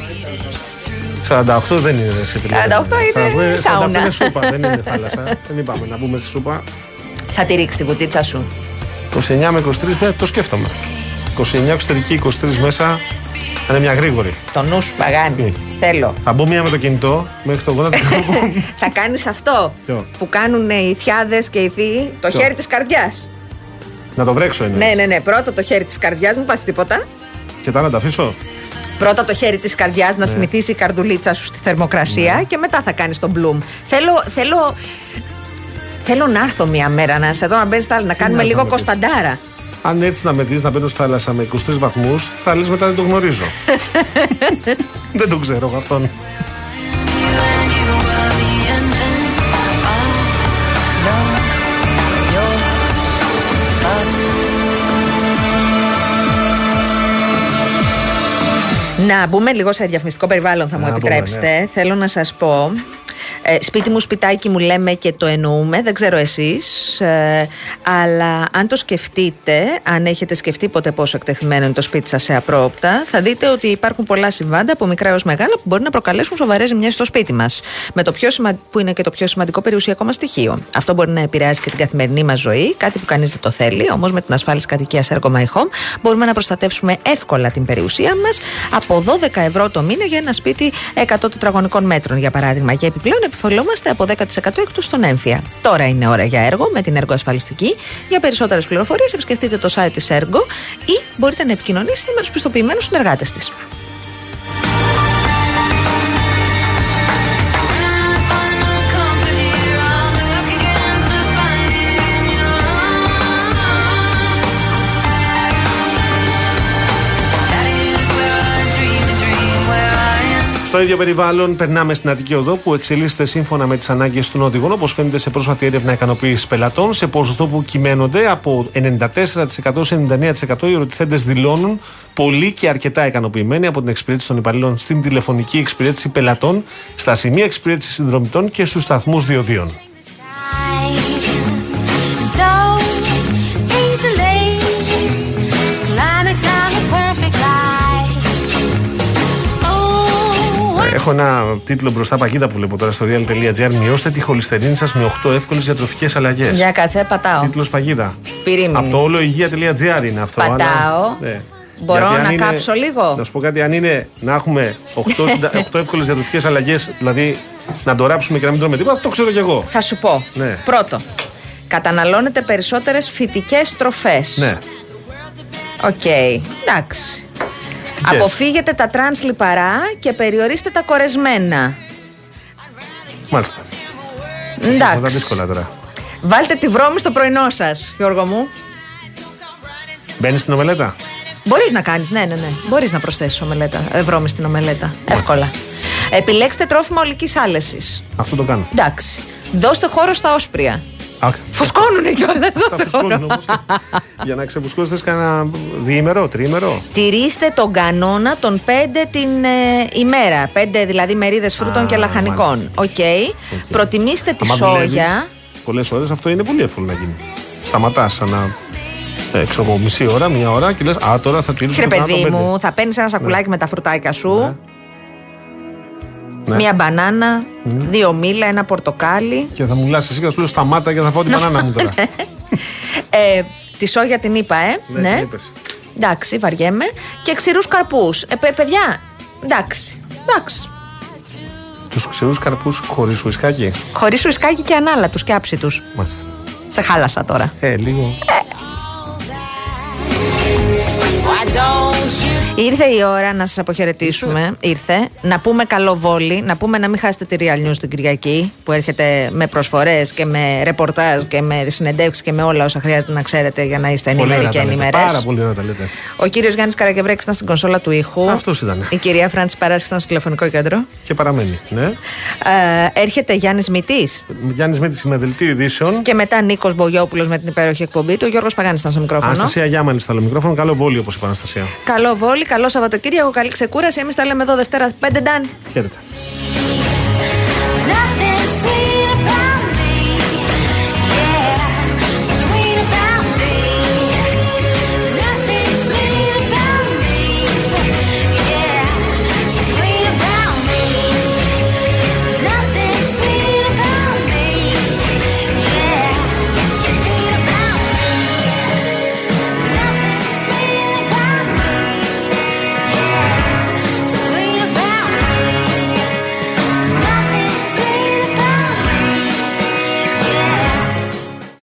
S3: 48 δεν είναι σε φίλε.
S4: 48 είναι
S3: 45
S4: σάουνα.
S3: είναι σούπα, δεν είναι θάλασσα. δεν είπαμε να μπούμε στη σούπα.
S4: Θα τη ρίξεις τη βουτίτσα σου.
S3: 29 με 23, ε, το σκέφτομαι. 29 εξωτερική, 23 μέσα. Θα είναι μια γρήγορη.
S4: Το νου σου, Παγάνη.
S3: Τι;
S4: Θέλω.
S3: Θα μπω μία με το κινητό μέχρι το γόνατο.
S4: Θα κάνεις αυτό
S3: Ποιο;
S4: που κάνουν οι θιάδες και οι θείοι, το
S3: Ποιο;
S4: χέρι της καρδιάς.
S3: να το βρέξω είναι.
S4: Ναι, ναι, ναι. Πρώτα το χέρι της καρδιάς, μην πας τίποτα.
S3: Και τα να τα αφήσω.
S4: Πρώτα το χέρι της καρδιάς
S3: Ναι.
S4: να συνηθίσει η καρδουλίτσα σου στη θερμοκρασία και μετά θα κάνεις τον μπλουμ. Θέλω, θέλω, θέλω να έρθω μια μέρα να σε δω να μπαίνεις στα άλλα, να κάνουμε
S3: να
S4: λίγο
S3: έρθω να πεις;
S4: Κωνσταντάρα.
S3: Αν έρθεις να με δεις να μπαίνω στη θάλασσα με 23 βαθμούς, θα λε μετά δεν το γνωρίζω. δεν το ξέρω εγώ αυτόν.
S4: Να μπούμε λίγο σε διαφημιστικό περιβάλλον, θα μου
S3: Να μπούμε,
S4: επιτρέψετε.
S3: ναι.
S4: Θέλω να σας πω. Ε, σπίτι μου, σπιτάκι μου λέμε και το εννοούμε, δεν ξέρω εσείς ε, αλλά αν το σκεφτείτε, αν έχετε σκεφτεί ποτέ πόσο εκτεθειμένο είναι το σπίτι σας σε απρόοπτα, θα δείτε ότι υπάρχουν πολλά συμβάντα από μικρά έως μεγάλα που μπορεί να προκαλέσουν σοβαρές ζημιές στο σπίτι μας. Με το πιο σημα... που είναι και το πιο σημαντικό περιουσιακό μας στοιχείο. Αυτό μπορεί να επηρεάσει και την καθημερινή μας ζωή, κάτι που κανείς δεν το θέλει, όμως με την ασφάλιση κατοικίας Ergo My Home μπορούμε να προστατεύσουμε εύκολα την περιουσία μας από 12 ευρώ το μήνα για ένα σπίτι 100 τετραγωνικών μέτρων για παράδειγμα και επιπλέον επιφολόμαστε από 10% εκτός στον έμφυα. Τώρα είναι ώρα για έργο με την έργο ασφαλιστική. Για περισσότερες πληροφορίες επισκεφτείτε το site της έργο ή μπορείτε να επικοινωνήσετε με τους πιστοποιημένους συνεργάτες της.
S3: Στο ίδιο περιβάλλον, περνάμε στην Αττική Οδό που εξελίσσεται σύμφωνα με τις ανάγκες των οδηγών, όπως φαίνεται σε πρόσφατη έρευνα ικανοποίησης πελατών, σε ποσοστό που κυμαίνονται από 94% σε 99% οι ερωτηθέντες δηλώνουν πολύ και αρκετά ικανοποιημένοι από την εξυπηρέτηση των υπαλλήλων στην τηλεφωνική εξυπηρέτηση πελατών, στα σημεία εξυπηρέτησης συνδρομητών και στους σταθμούς διοδίων. Έχω ένα τίτλο μπροστά παγίδα που βλέπω τώρα στο real.gr. Μειώστε τη χολυστερίνη σας με 8 εύκολες διατροφικές αλλαγές.
S4: Για κάτσε, πατάω.
S3: Τίτλος παγίδα.
S4: Πυρήμινη.
S3: Από το όλο υγεία.gr είναι αυτό.
S4: Πατάω.
S3: αλλά- ναι.
S4: Μπορώ
S3: Γιατί αν
S4: να
S3: είναι-
S4: κόψω λίγο;
S3: Να σου πω κάτι, αν είναι να έχουμε 8, 8 εύκολες διατροφικές αλλαγές, δηλαδή να το ράψουμε και να μην τρώμε τίποτα, το ξέρω κι εγώ.
S4: Θα σου πω.
S3: Ναι.
S4: Πρώτο, καταναλώνετε περισσότερες φυτικές τροφές.
S3: Ναι.
S4: Οκ, εντάξει. Αποφύγετε τα τρανς λιπαρά και περιορίστε τα κορεσμένα.
S3: Μάλιστα. Αυτά τα
S4: Εντάξει.
S3: δύσκολα τώρα.
S4: Βάλτε τη βρώμη στο πρωινό σας, Γιώργο μου.
S3: Μπαίνει στην ομελέτα;
S4: Μπορείς να κάνεις, ναι, ναι, ναι. Μπορείς να προσθέσεις ομελέτα, ε, βρώμη στην ομελέτα. Εύκολα. Επιλέξτε τρόφιμα ολικής άλεσης.
S3: Αυτό το κάνω.
S4: Εντάξει. Δώστε χώρο στα όσπρια.
S3: Αχ,
S4: Φουσκώνουνε κιόλας,
S3: τα
S4: δώστε
S3: φουσκώνουν
S4: χώρο.
S3: όμως. Για να ξεφουσκώσεις, θες κανένα διήμερο, τρίμερο;
S4: Τηρήστε τον κανόνα των 5 την ε, ημέρα. 5 δηλαδή μερίδες φρούτων
S3: Α,
S4: και λαχανικών. Οκ. Προτιμήστε τη
S3: Άμα
S4: σόγια.
S3: Πολλές ώρες αυτό είναι πολύ εύκολο να γίνει. Σταματάς ένα. Ε, ξέρω εγώ, μισή ώρα, μία ώρα και λες: Α, τώρα θα τηρήσω
S4: Βρε
S3: το κανόνα
S4: παιδί
S3: των πέντε».
S4: μου, θα παίρνεις ένα σακουλάκι με τα φρουτάκια σου.
S3: Ναι.
S4: Μία μπανάνα, δύο μήλα, ένα πορτοκάλι.
S3: Και θα μου μιλάς εσύ και θα σου λέω σταμάτα και θα φάω την μπανάνα μου τώρα.
S4: Ε, τη σόγια την είπα, ε.
S3: Ναι,
S4: ναι.
S3: την είπες.
S4: Εντάξει, βαριέμαι. Και ξηρούς καρπούς. Ε, παι- παιδιά, εντάξει. Εντάξει.
S3: Τους ξηρούς καρπούς χωρίς ουισκάκι;
S4: Χωρίς ουισκάκι και ανάλατου και άψητου.
S3: Μάλιστα.
S4: Σε χάλασα τώρα.
S3: Ε, λίγο.
S4: Ήρθε η ώρα να σας αποχαιρετήσουμε. Ήρθε. Να πούμε καλό βόλι. Να πούμε να μην χάσετε τη Real News την Κυριακή που έρχεται με προσφορές και με ρεπορτάζ και με συνεντεύξεις και με όλα όσα χρειάζεται να ξέρετε για να είστε
S3: Πολύ
S4: ενήμεροι
S3: ωραία
S4: και
S3: τα λέτε.
S4: ενημερές.
S3: Πάρα πολύ ωραία τα λέτε.
S4: Ο κύριος Γιάννης Καραγκευρέκη ήταν στην κονσόλα του ήχου.
S3: Αυτός ήταν.
S4: Η κυρία Φράντση Παράσχη ήταν στο τηλεφωνικό κέντρο.
S3: Και παραμένει. Ναι.
S4: Ε, έρχεται Γιάννης Μητής.
S3: Γιάννης Μήτη με δελτίο ειδήσεων.
S4: Και μετά Νίκος Μπογιόπουλος με την υπέροχη εκπομπή του. Ο Γιώργος Παγάνης ήταν στο μικρόφωνο.
S3: Αναστασία Γιάμανης στο άλλο μικρόφωνο. Καλό βόλιο όπως είπα Αναστασία.
S4: Καλό βόλι, καλό Σαββατοκύριακο, καλή ξεκούραση. Εμείς τα λέμε εδώ Δευτέρα 5 Ντάν.
S3: Χαίρετε.
S9: Nothing sweet